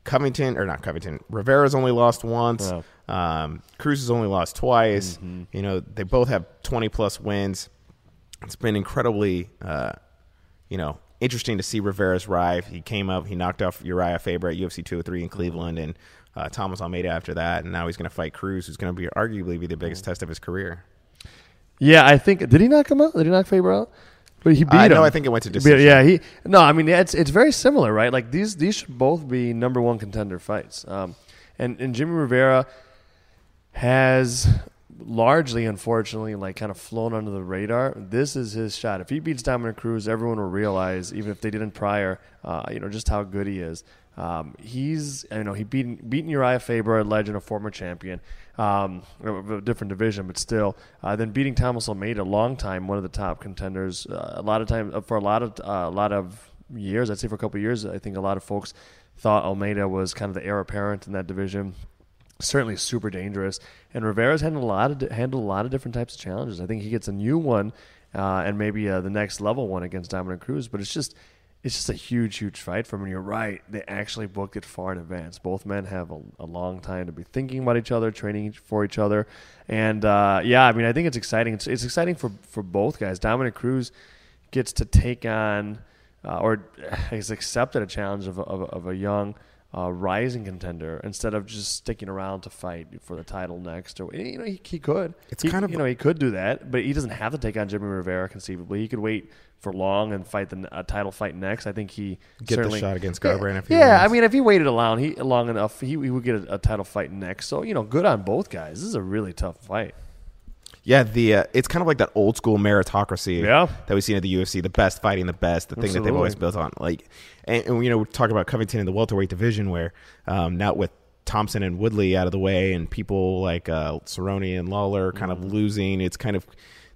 Covington or not Covington, Rivera's only lost once. Um, Cruz has only lost twice. You know, they both have twenty plus wins. It's been incredibly, uh, you know, interesting to see Rivera's rise. He came up, he knocked off Uriah Faber at UFC 203 in Cleveland, and uh, Thomas Almeida after that, and now he's going to fight Cruz, who's going to be arguably be the biggest test of his career. Yeah, I think did he knock him out? Did he knock Faber out? But he beat I him. know, I think it went to decision. yeah, he no. I mean, it's it's very similar, right? Like these these should both be number one contender fights. Um, and and Jimmie Rivera has largely, unfortunately, like kind of flown under the radar. This is his shot. If he beats Dominick Cruz, everyone will realize, even if they didn't prior, uh, you know, just how good he is. Um, he's, you know, he beat beaten Uriah Faber, a legend, a former champion, um, a different division, but still. Uh, then beating Thomas Almeida, long time, one of the top contenders. Uh, a lot of time for a lot of uh, a lot of years, I'd say for a couple of years, I think a lot of folks thought Almeida was kind of the heir apparent in that division certainly super dangerous. And Rivera's handled a lot of handled a lot of different types of challenges. I think he gets a new one, uh, and maybe uh, the next level one against Dominick Cruz. But it's just it's just a huge, huge fight for him. And you're right; they actually booked it far in advance. Both men have a, a long time to be thinking about each other, training for each other, and uh, yeah, I mean, I think it's exciting. It's, it's exciting for for both guys. Dominick Cruz gets to take on uh, or has accepted a challenge of, of, of a young uh, rising contender instead of just sticking around to fight for the title next. Or you know, he, he could. It's He- kind of- you know he could do that, but he doesn't have to take on Jimmie Rivera conceivably. He could wait for long and fight the a title fight next. I think he Get the shot against Garbrandt if he Yeah, I mean, if he waited long, he long enough, he, he would get a, a title fight next. So you know, good on both guys. This is a really tough fight. Yeah, the uh, it's kind of like that old school meritocracy Yeah. that we've seen at the UFC, the best fighting the best, the thing that they've always built on. Like, and, and you know, we're talking about Covington in the welterweight division, where um, now with Thompson and Woodley out of the way, and people like uh, Cerrone and Lawler kind Mm-hmm. of losing, it's kind of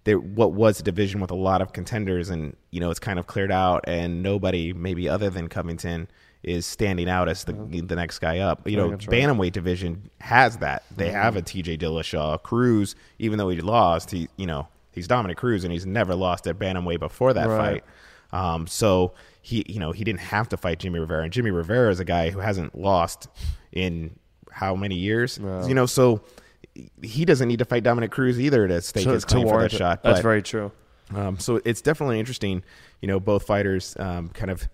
there. What was a division with a lot of contenders, and you know, it's kind of cleared out, and nobody, maybe other than Covington, is standing out as the the next guy up. You know, right. bantamweight division has that. They have a TJ Dillashaw. Cruz, even though he lost, he you know he's Dominick Cruz, and he's never lost at bantamweight before that Right. fight. Um, so he you know he didn't have to fight Jimmie Rivera, and Jimmie Rivera is a guy who hasn't lost in how many years? You know, so he doesn't need to fight Dominick Cruz either to stake To- his claim for that it. shot. That's But- very true. um, so it's definitely interesting, you know, both fighters um, kind of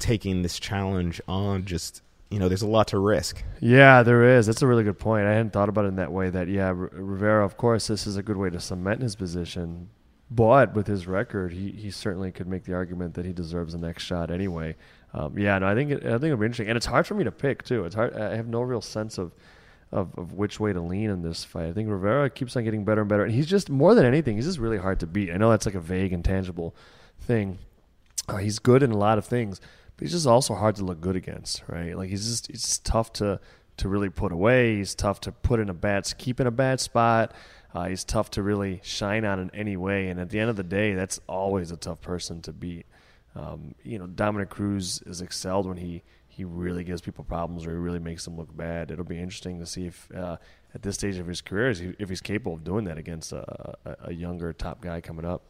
taking this challenge on. Just you know, there's a lot to risk. Yeah, there is. That's a really good point. I hadn't thought about it in that way. That yeah, R- Rivera. Of course, this is a good way to cement his position. But with his record, he, he certainly could make the argument that he deserves the next shot anyway. Um, yeah, no, I think it, I think it'll be interesting, and it's hard for me to pick too. It's hard. I have no real sense of, of of which way to lean in this fight. I think Rivera keeps on getting better and better, and he's just more than anything, he's just really hard to beat. I know that's like a vague and tangible thing. Uh, he's good in a lot of things, but he's just also hard to look good against, right? Like he's just it's tough to to really put away. He's tough to put in a bad keep in a bad spot. Uh, he's tough to really shine on in any way. And at the end of the day, that's always a tough person to beat. Um, you know, Dominick Cruz is excelled when he he really gives people problems or he really makes them look bad. It'll be interesting to see if uh, at this stage of his career if he's capable of doing that against a, a, a younger top guy coming up.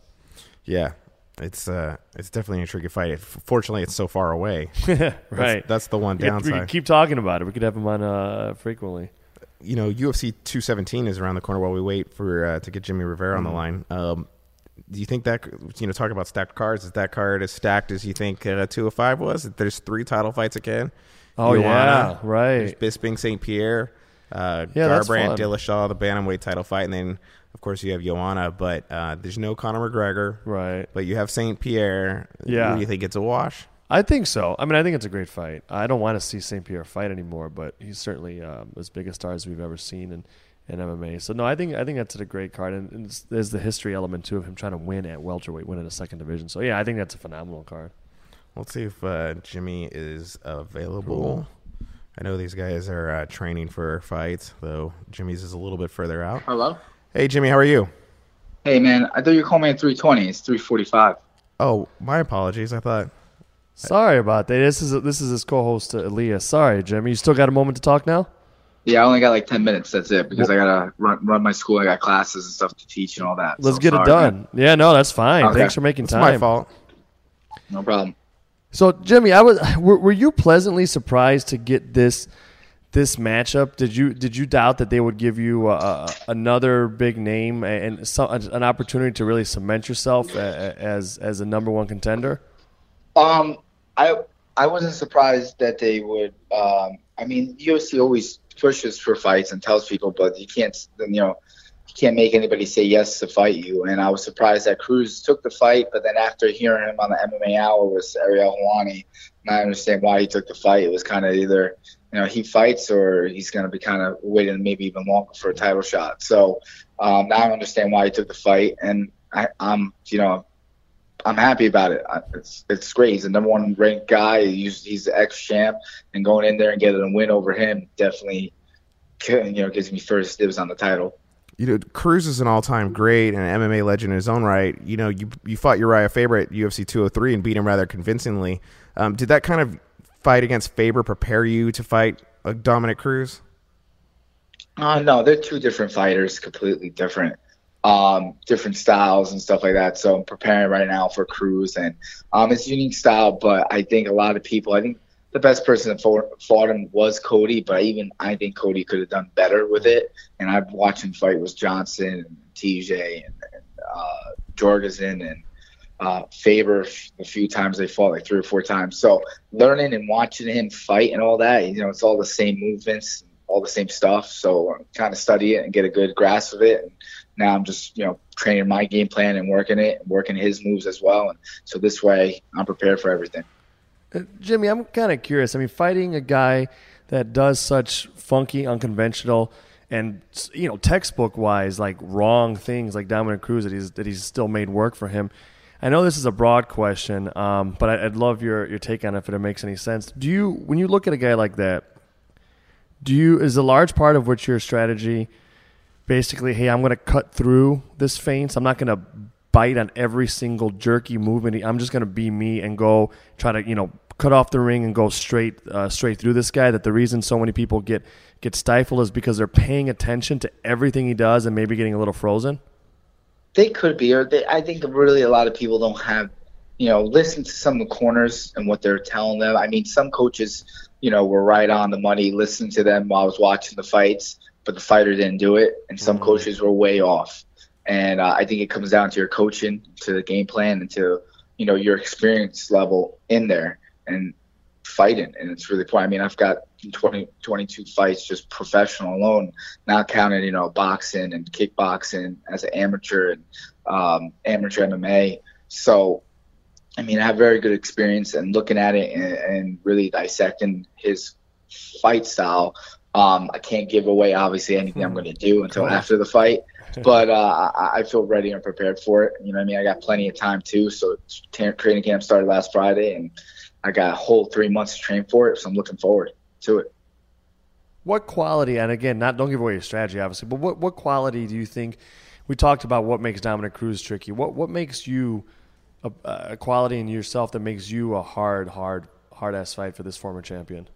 Yeah. It's uh, it's definitely a tricky fight. Fortunately, it's so far away. right. That's, that's the one could- we downside. could keep talking about it. We could have him on uh, frequently. you know, UFC 217 is around the corner while we wait for uh, to get Jimmie Rivera Mm-hmm. on the line. Um, do you think that you know, talk about stacked cards? Is that card as stacked as you think uh, 205 was? There's three title fights again. Oh Joanna, yeah, There's right. Bisping, St. Pierre, uh, Yeah, Garbrandt. Dillashaw, the bantamweight title fight, and then of course you have Joanna. But uh, there's no Conor McGregor. Right. But you have St. Pierre. Yeah. Do you think it's a wash? I think so. I mean, I think it's a great fight. I don't want to see St. Pierre fight anymore, but he's certainly um, as big a star as we've ever seen in, in MMA. So no, I think I think that's a great card, and, and there's the history element too of him trying to win at welterweight, win in a second division. So yeah, I think that's a phenomenal card. Let's see if uh, Jimmy is available. I know these guys are uh, training for fights, though Jimmy's is a little bit further out. Hello? Hey, Jimmy, how are you? Hey, man, I thought you were calling me at 320. It's 345. Oh, my apologies. I thought. Sorry about that. This is this is his co-host uh, Elias. Sorry, Jimmy. You still got a moment to talk now? Yeah, I only got like 10 minutes. That's it because I got to run, run my school. I got classes and stuff to teach and all that. Let's So get it done. man. Yeah, no, that's fine. Okay. Thanks for making It's time. my fault. No problem. So, Jimmy, I was were, were you pleasantly surprised to get this this matchup? Did you did you doubt that they would give you uh, another big name and some, an opportunity to really cement yourself as as a number one contender? Um, I I wasn't surprised that they would. Um, I mean, UFC always pushes for fights and tells people, but you can't, you know, you can't make anybody say yes to fight you. And I was surprised that Cruz took the fight, but then after hearing him on the MMA Hour with Ariel Helwani, and I understand why he took the fight. It was kind of either, you know, he fights or he's going to be kind of waiting maybe even longer for a title shot. So um, now I understand why he took the fight, and I, I'm, you know, I'm happy about it. I- It's it's great. He's the number one ranked guy. He's he's the ex champ, and going in there and getting a win over him definitely, you know, gives me first dibs on the title. You know, Cruz is an all-time great and an MMA legend in his own right. You know, you you fought Uriah Faber at UFC 203 and beat him rather convincingly. Um, did that kind of fight against Faber prepare you to fight a Dominic Cruz? Uh, no, they're two different fighters, completely different, um, different styles and stuff like that. So I'm preparing right now for Cruz, and um, it's unique style. But I think a lot of people, I think the best person that fought, fought him was Cody, but even I think Cody could have done better with it. And I've watched him fight with Johnson and TJ and, and uh, Jorgensen and uh, Faber a few times they fought like three or four times. So learning and watching him fight and all that, you know, it's all the same movements, all the same stuff. So I'm trying to study it and get a good grasp of it. And now I'm just, you know, training my game plan and working it, working his moves as well. And so this way I'm prepared for everything. Uh, Jimmy, I'm kind of curious. I mean, fighting a guy that does such funky, unconventional, and you know, textbook wise, like wrong things, like Dominick Cruz, that he's that he's still made work for him. I know this is a broad question, um, but I, I'd love your your take on it if it makes any sense. Do you, when you look at a guy like that, do you is a large part of what your strategy? Basically, hey, I'm going to cut through this feints. I'm not going to bite on every single jerky movement. I'm just going to be me and go try to, you know, cut off the ring and go straight uh, straight through this guy. That the reason so many people get get stifled is because they're paying attention to everything he does and maybe getting a little frozen. They could be, or they, I think really a lot of people don't have, you know, listen to some of the corners and what they're telling them. I mean, some coaches, you know, were right on the money, listening to them while I was watching the fights, but the fighter didn't do it, and some Mhm. coaches were way off. And uh, I think it comes down to your coaching, to the game plan, and to you know your experience level in there and fighting. And it's really important. I mean, I've got 20, 22 fights just professional alone, not counting you know boxing and kickboxing as an amateur and um, amateur MMA. So, I mean, I have very good experience and looking at it and, and really dissecting his fight style. Um, I can't give away obviously anything I'm going to do until after the fight, but uh, I, I feel ready and prepared for it. You know, what I mean, I got plenty of time too. So t- training camp started last Friday, and I got a whole three months to train for it. So I'm looking forward to it. What quality, and again, not don't give away your strategy, obviously, but what, what quality do you think? We talked about what makes Dominick Cruz tricky. What what makes you a, a quality in yourself that makes you a hard, hard, hard ass fight for this former champion?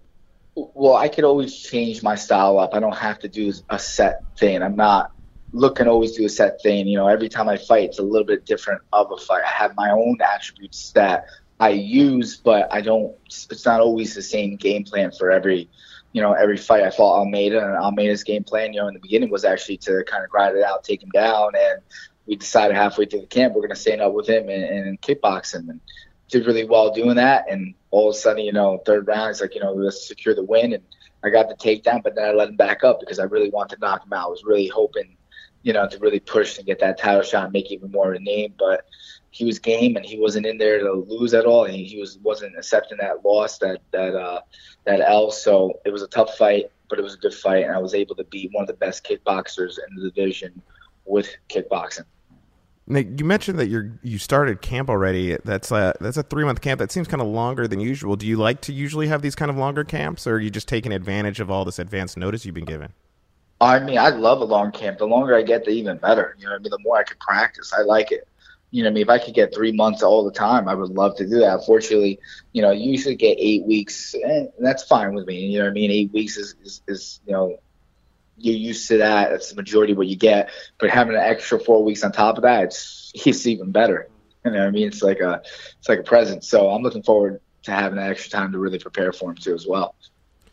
Well, I could always change my style up. I don't have to do a set thing. I'm not look and always do a set thing. You know, every time I fight, it's a little bit different of a fight. I have my own attributes that I use, but I don't. It's not always the same game plan for every, you know, every fight. I fought Almeida, and Almeida's game plan, you know, in the beginning was actually to kind of grind it out, take him down, and we decided halfway through the camp we're going to stand up with him and, and kickbox him, and did really well doing that. And all of a sudden, you know, third round, it's like, you know, let's secure the win, and I got the takedown, but then I let him back up because I really wanted to knock him out. I was really hoping, you know, to really push and get that title shot and make even more of a name, but he was game and he wasn't in there to lose at all. He, he was wasn't accepting that loss, that that uh, that L. So it was a tough fight, but it was a good fight, and I was able to beat one of the best kickboxers in the division with kickboxing. Nick, you mentioned that you you started camp already. That's a that's a three month camp. That seems kind of longer than usual. Do you like to usually have these kind of longer camps, or are you just taking advantage of all this advanced notice you've been given? I mean, I love a long camp. The longer I get, the even better. You know, I mean, the more I can practice. I like it you know, I mean, if I could get three months all the time, I would love to do that. Fortunately, you know, you usually get eight weeks, and that's fine with me. You know I mean? Eight weeks is, is, is you know, you're used to that. That's the majority of what you get. But having an extra four weeks on top of that, it's it's even better. You know I mean? It's like a it's like a present. So I'm looking forward to having that extra time to really prepare for him too as well.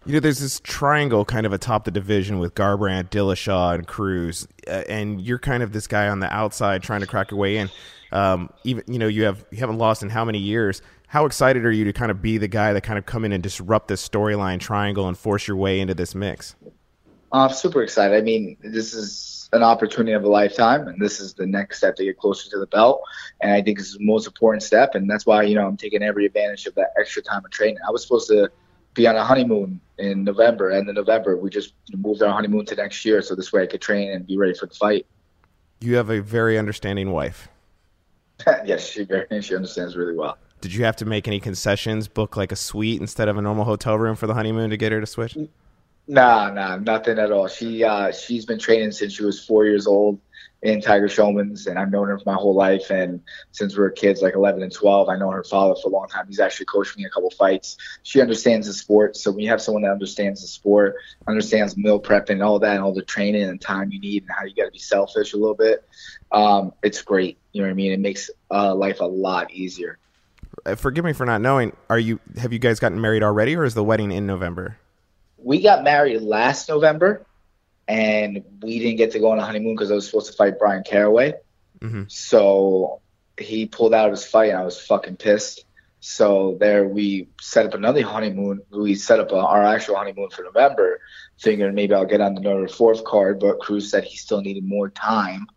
You know, there's this triangle kind of atop the division with Garbrandt, Dillashaw, and Cruz, uh, and you're kind of this guy on the outside trying to crack your way in. Um, even you know you have you haven't lost in how many years? How excited are you to kind of be the guy that kind of come in and disrupt this storyline triangle and force your way into this mix? I'm super excited. I mean, this is an opportunity of a lifetime, and this is the next step to get closer to the belt. And I think this is the most important step, and that's why you know I'm taking every advantage of that extra time of training. I was supposed to be on a honeymoon in November, and in November we just moved our honeymoon to next year, so this way I could train and be ready for the fight. You have a very understanding wife. yes, she very she understands really well. Did you have to make any concessions, book like a suite instead of a normal hotel room for the honeymoon to get her to switch? Nah, nah, nothing at all. She uh, she's been training since she was four years old in Tiger Schulmann's, and I've known her for my whole life. And since we were kids, like 11 and 12, I know her father for a long time. He's actually coached me a couple fights. She understands the sport, so when you have someone that understands the sport, understands meal prep and all that, and all the training and time you need, and how you got to be selfish a little bit, um, it's great. You know what I mean? It makes uh, life a lot easier. Uh, forgive me for not knowing. Are you have you guys gotten married already, or is the wedding in November? We got married last November and we didn't get to go on a honeymoon because I was supposed to fight Bryan Caraway. Mm-hmm. So he pulled out of his fight, and I was fucking pissed. So there, we set up another honeymoon. We set up a, our actual honeymoon for November, figuring maybe I'll get on the November fourth card. But Cruz said he still needed more time,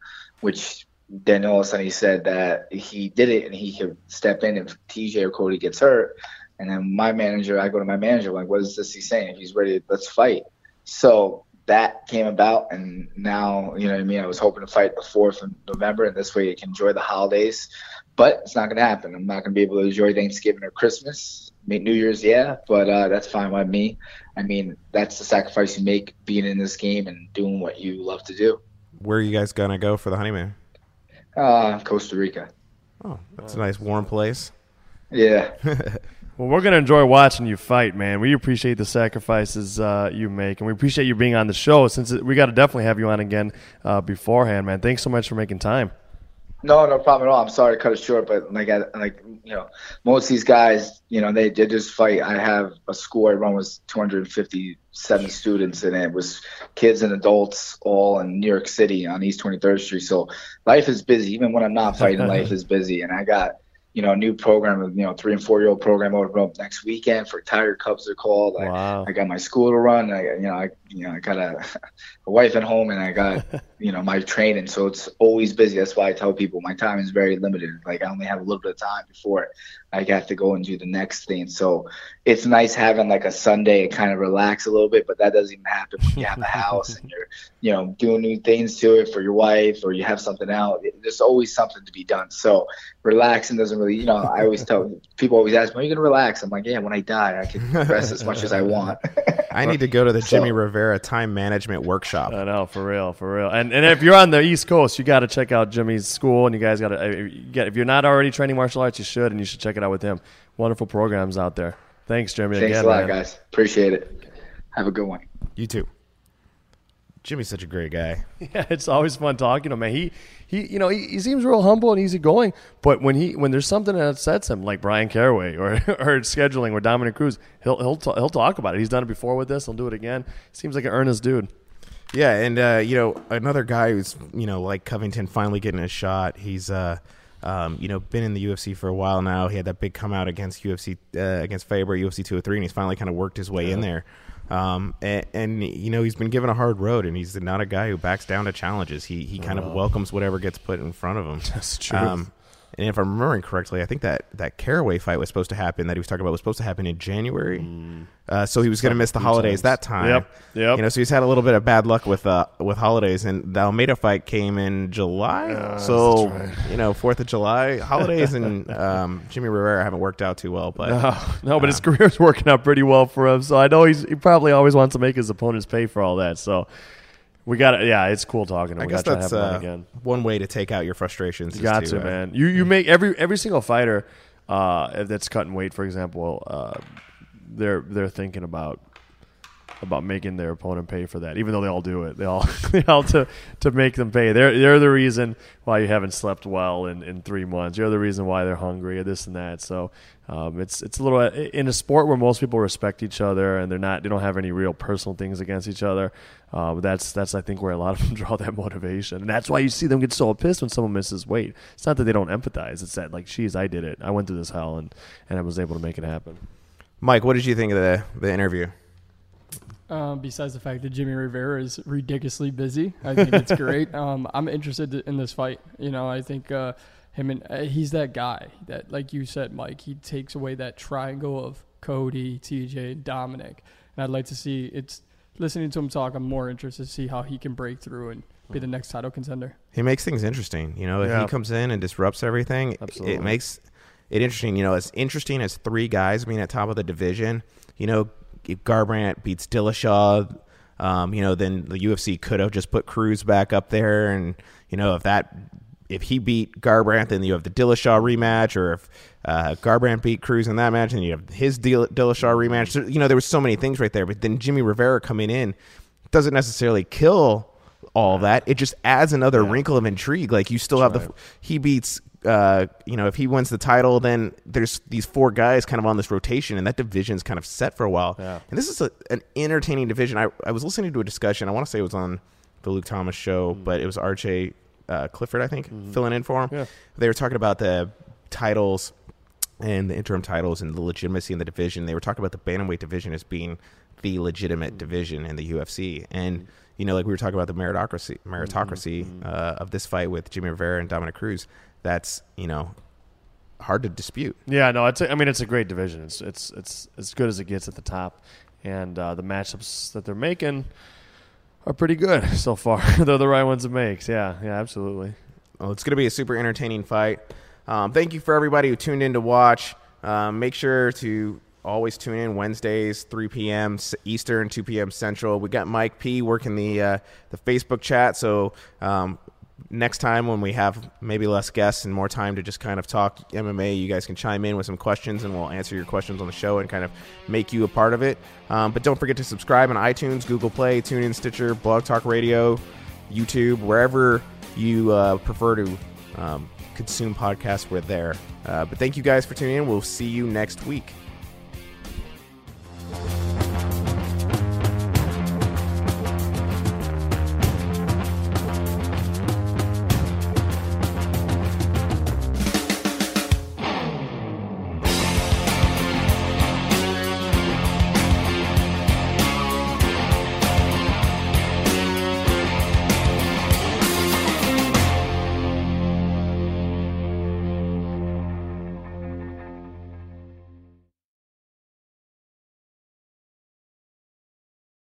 which then all of a sudden he said that he did it and he could step in if TJ or Cody gets hurt. And then my manager, I go to my manager, like, what is this he's saying? If he's ready, let's fight. So that came about, and now you know what I mean. I was hoping to fight the fourth of November, and this way you can enjoy the holidays. But it's not going to happen. I'm not going to be able to enjoy Thanksgiving or Christmas. I mean, New Year's, yeah, but uh, that's fine by me. I mean, that's the sacrifice you make being in this game and doing what you love to do. Where are you guys gonna go for the honeymoon? Uh, Costa Rica. Oh, that's a nice warm place. Yeah. Well, we're gonna enjoy watching you fight, man. We appreciate the sacrifices uh, you make, and we appreciate you being on the show. Since we got to definitely have you on again uh, beforehand, man. Thanks so much for making time. No, no problem at all. I'm sorry to cut it short, but like, I, like you know, most of these guys, you know, they, they just fight. I have a school I run with 257 students, and it was kids and adults all in New York City on East 23rd Street. So life is busy. Even when I'm not fighting, life is busy, and I got you know, a new program, you know, three and four year old program open up next weekend for Tiger Cubs. They're called. Wow. I, I got my school to run. I, you know, I, you know, I got a, a wife at home and I got, you know, my training. So it's always busy. That's why I tell people my time is very limited. Like I only have a little bit of time before I have to go and do the next thing. So it's nice having like a Sunday and kind of relax a little bit, but that doesn't even happen when you have a house and you're, you know, doing new things to it for your wife or you have something out. There's always something to be done. So relaxing doesn't really, you know, I always tell people always ask me, are you going to relax? I'm like, yeah, when I die, I can rest as much as I want. I need to go to the Jimmy so, Rivera time management workshop. I know, for real, for real. And and if you're on the East Coast, you got to check out Jimmy's school, and you guys got uh, to. If you're not already training martial arts, you should, and you should check it out with him. Wonderful programs out there. Thanks, Jimmy. Thanks again, a lot, man. guys. Appreciate it. Have a good one. You too. Jimmy's such a great guy. Yeah, it's always fun talking to him. Man, he he you know he, he seems real humble and easygoing. But when he when there's something that upsets him, like Bryan Caraway or or scheduling or Dominick Cruz, he'll he'll ta- he'll talk about it. He's done it before with this. He'll do it again. Seems like an earnest dude. Yeah, and uh, you know another guy who's you know like Covington finally getting a shot. He's uh, um, you know been in the UFC for a while now. He had that big come out against UFC uh, against Faber UFC 203, and he's finally kind of worked his way in there. Um, and, and you know he's been given a hard road, and he's not a guy who backs down to challenges. He he kind of welcomes whatever gets put in front of him. That's true. Um, and if I'm remembering correctly, I think that that Caraway fight was supposed to happen that he was talking about was supposed to happen in January. Uh, so he was going to miss the holidays times. that time. Yep, yep. You know, so he's had a little bit of bad luck with uh, with holidays, and the Almeida fight came in July. so you know, Fourth of July holidays and um, Jimmie Rivera haven't worked out too well. But No, no, but his career's working out pretty well for him. So I know he's he probably always wants to make his opponents pay for all that. So we got to Yeah, it's cool talking. to. I We guess try to have uh, again. one way to take out your frustrations. You got to, to, uh, man. You you make every every single fighter uh, that's cutting weight, for example, uh, they're they're thinking about about making their opponent pay for that. Even though they all do it, they all they all to to make them pay. They're they're the reason why you haven't slept well in, in three months. You're the reason why they're hungry or this and that. So um, it's it's a little in a sport where most people respect each other and they're not they don't have any real personal things against each other. Uh, that's that's I think where a lot of them draw that motivation, and that's why you see them get so pissed when someone misses weight. It's not that they don't empathize; it's that like, geez, I did it. I went through this hell, and and I was able to make it happen. Mike, what did you think of the the interview? Um, besides the fact that Jimmie Rivera is ridiculously busy, I think it's great. Um, I'm interested in this fight. You know, I think uh, him and uh, he's that guy that, like you said, Mike, he takes away that triangle of Cody, TJ, and Dominic. And I'd like to see it's listening to him talk. I'm more interested to see how he can break through and be the next title contender. He makes things interesting. You know, if Yeah. he comes in and disrupts everything, Absolutely. it makes it interesting. You know, as interesting as three guys being at top of the division. You know, if Garbrandt beats Dillashaw, um, you know, then the UFC could have just put Cruz back up there, and you know, if that if he beat Garbrandt, then you have the Dillashaw rematch, or if uh, Garbrandt beat Cruz in that match, and you have his Dill- Dillashaw rematch. So, you know, there was so many things right there. But then Jimmie Rivera coming in doesn't necessarily kill all that. It just adds another wrinkle of intrigue. Like you still have the he beats. Uh, you know, if he wins the title, then there's these four guys kind of on this rotation, and that division's kind of set for a while. Yeah. And this is a, an entertaining division. I, I was listening to a discussion. I want to say it was on the Luke Thomas show, but it was RJ uh, Clifford, I think, filling in for him. Yeah. They were talking about the titles and the interim titles and the legitimacy in the division. They were talking about the bantamweight division as being the legitimate division in the UFC, and you know, like we were talking about the meritocracy meritocracy uh, of this fight with Jimmie Rivera and Dominick Cruz. That's you know hard to dispute. Yeah, no, it's. A, I mean, it's a great division. It's it's it's as good as it gets at the top, and uh, the matchups that they're making are pretty good so far. they're the right ones to make. Yeah, yeah, absolutely. Well, it's going to be a super entertaining fight. Um, thank you for everybody who tuned in to watch. Um, make sure to always tune in Wednesdays, 3 p.m. Eastern, 2 p.m. Central. We got Mike P working the uh, the Facebook chat. So um, next time when we have maybe less guests and more time to just kind of talk MMA, you guys can chime in with some questions and we'll answer your questions on the show and kind of make you a part of it. Um, but don't forget to subscribe on iTunes, Google Play, TuneIn, Stitcher, Blog Talk Radio, YouTube, wherever you uh, prefer to um, consume podcasts. We're there. Uh, but thank you guys for tuning in. We'll see you next week.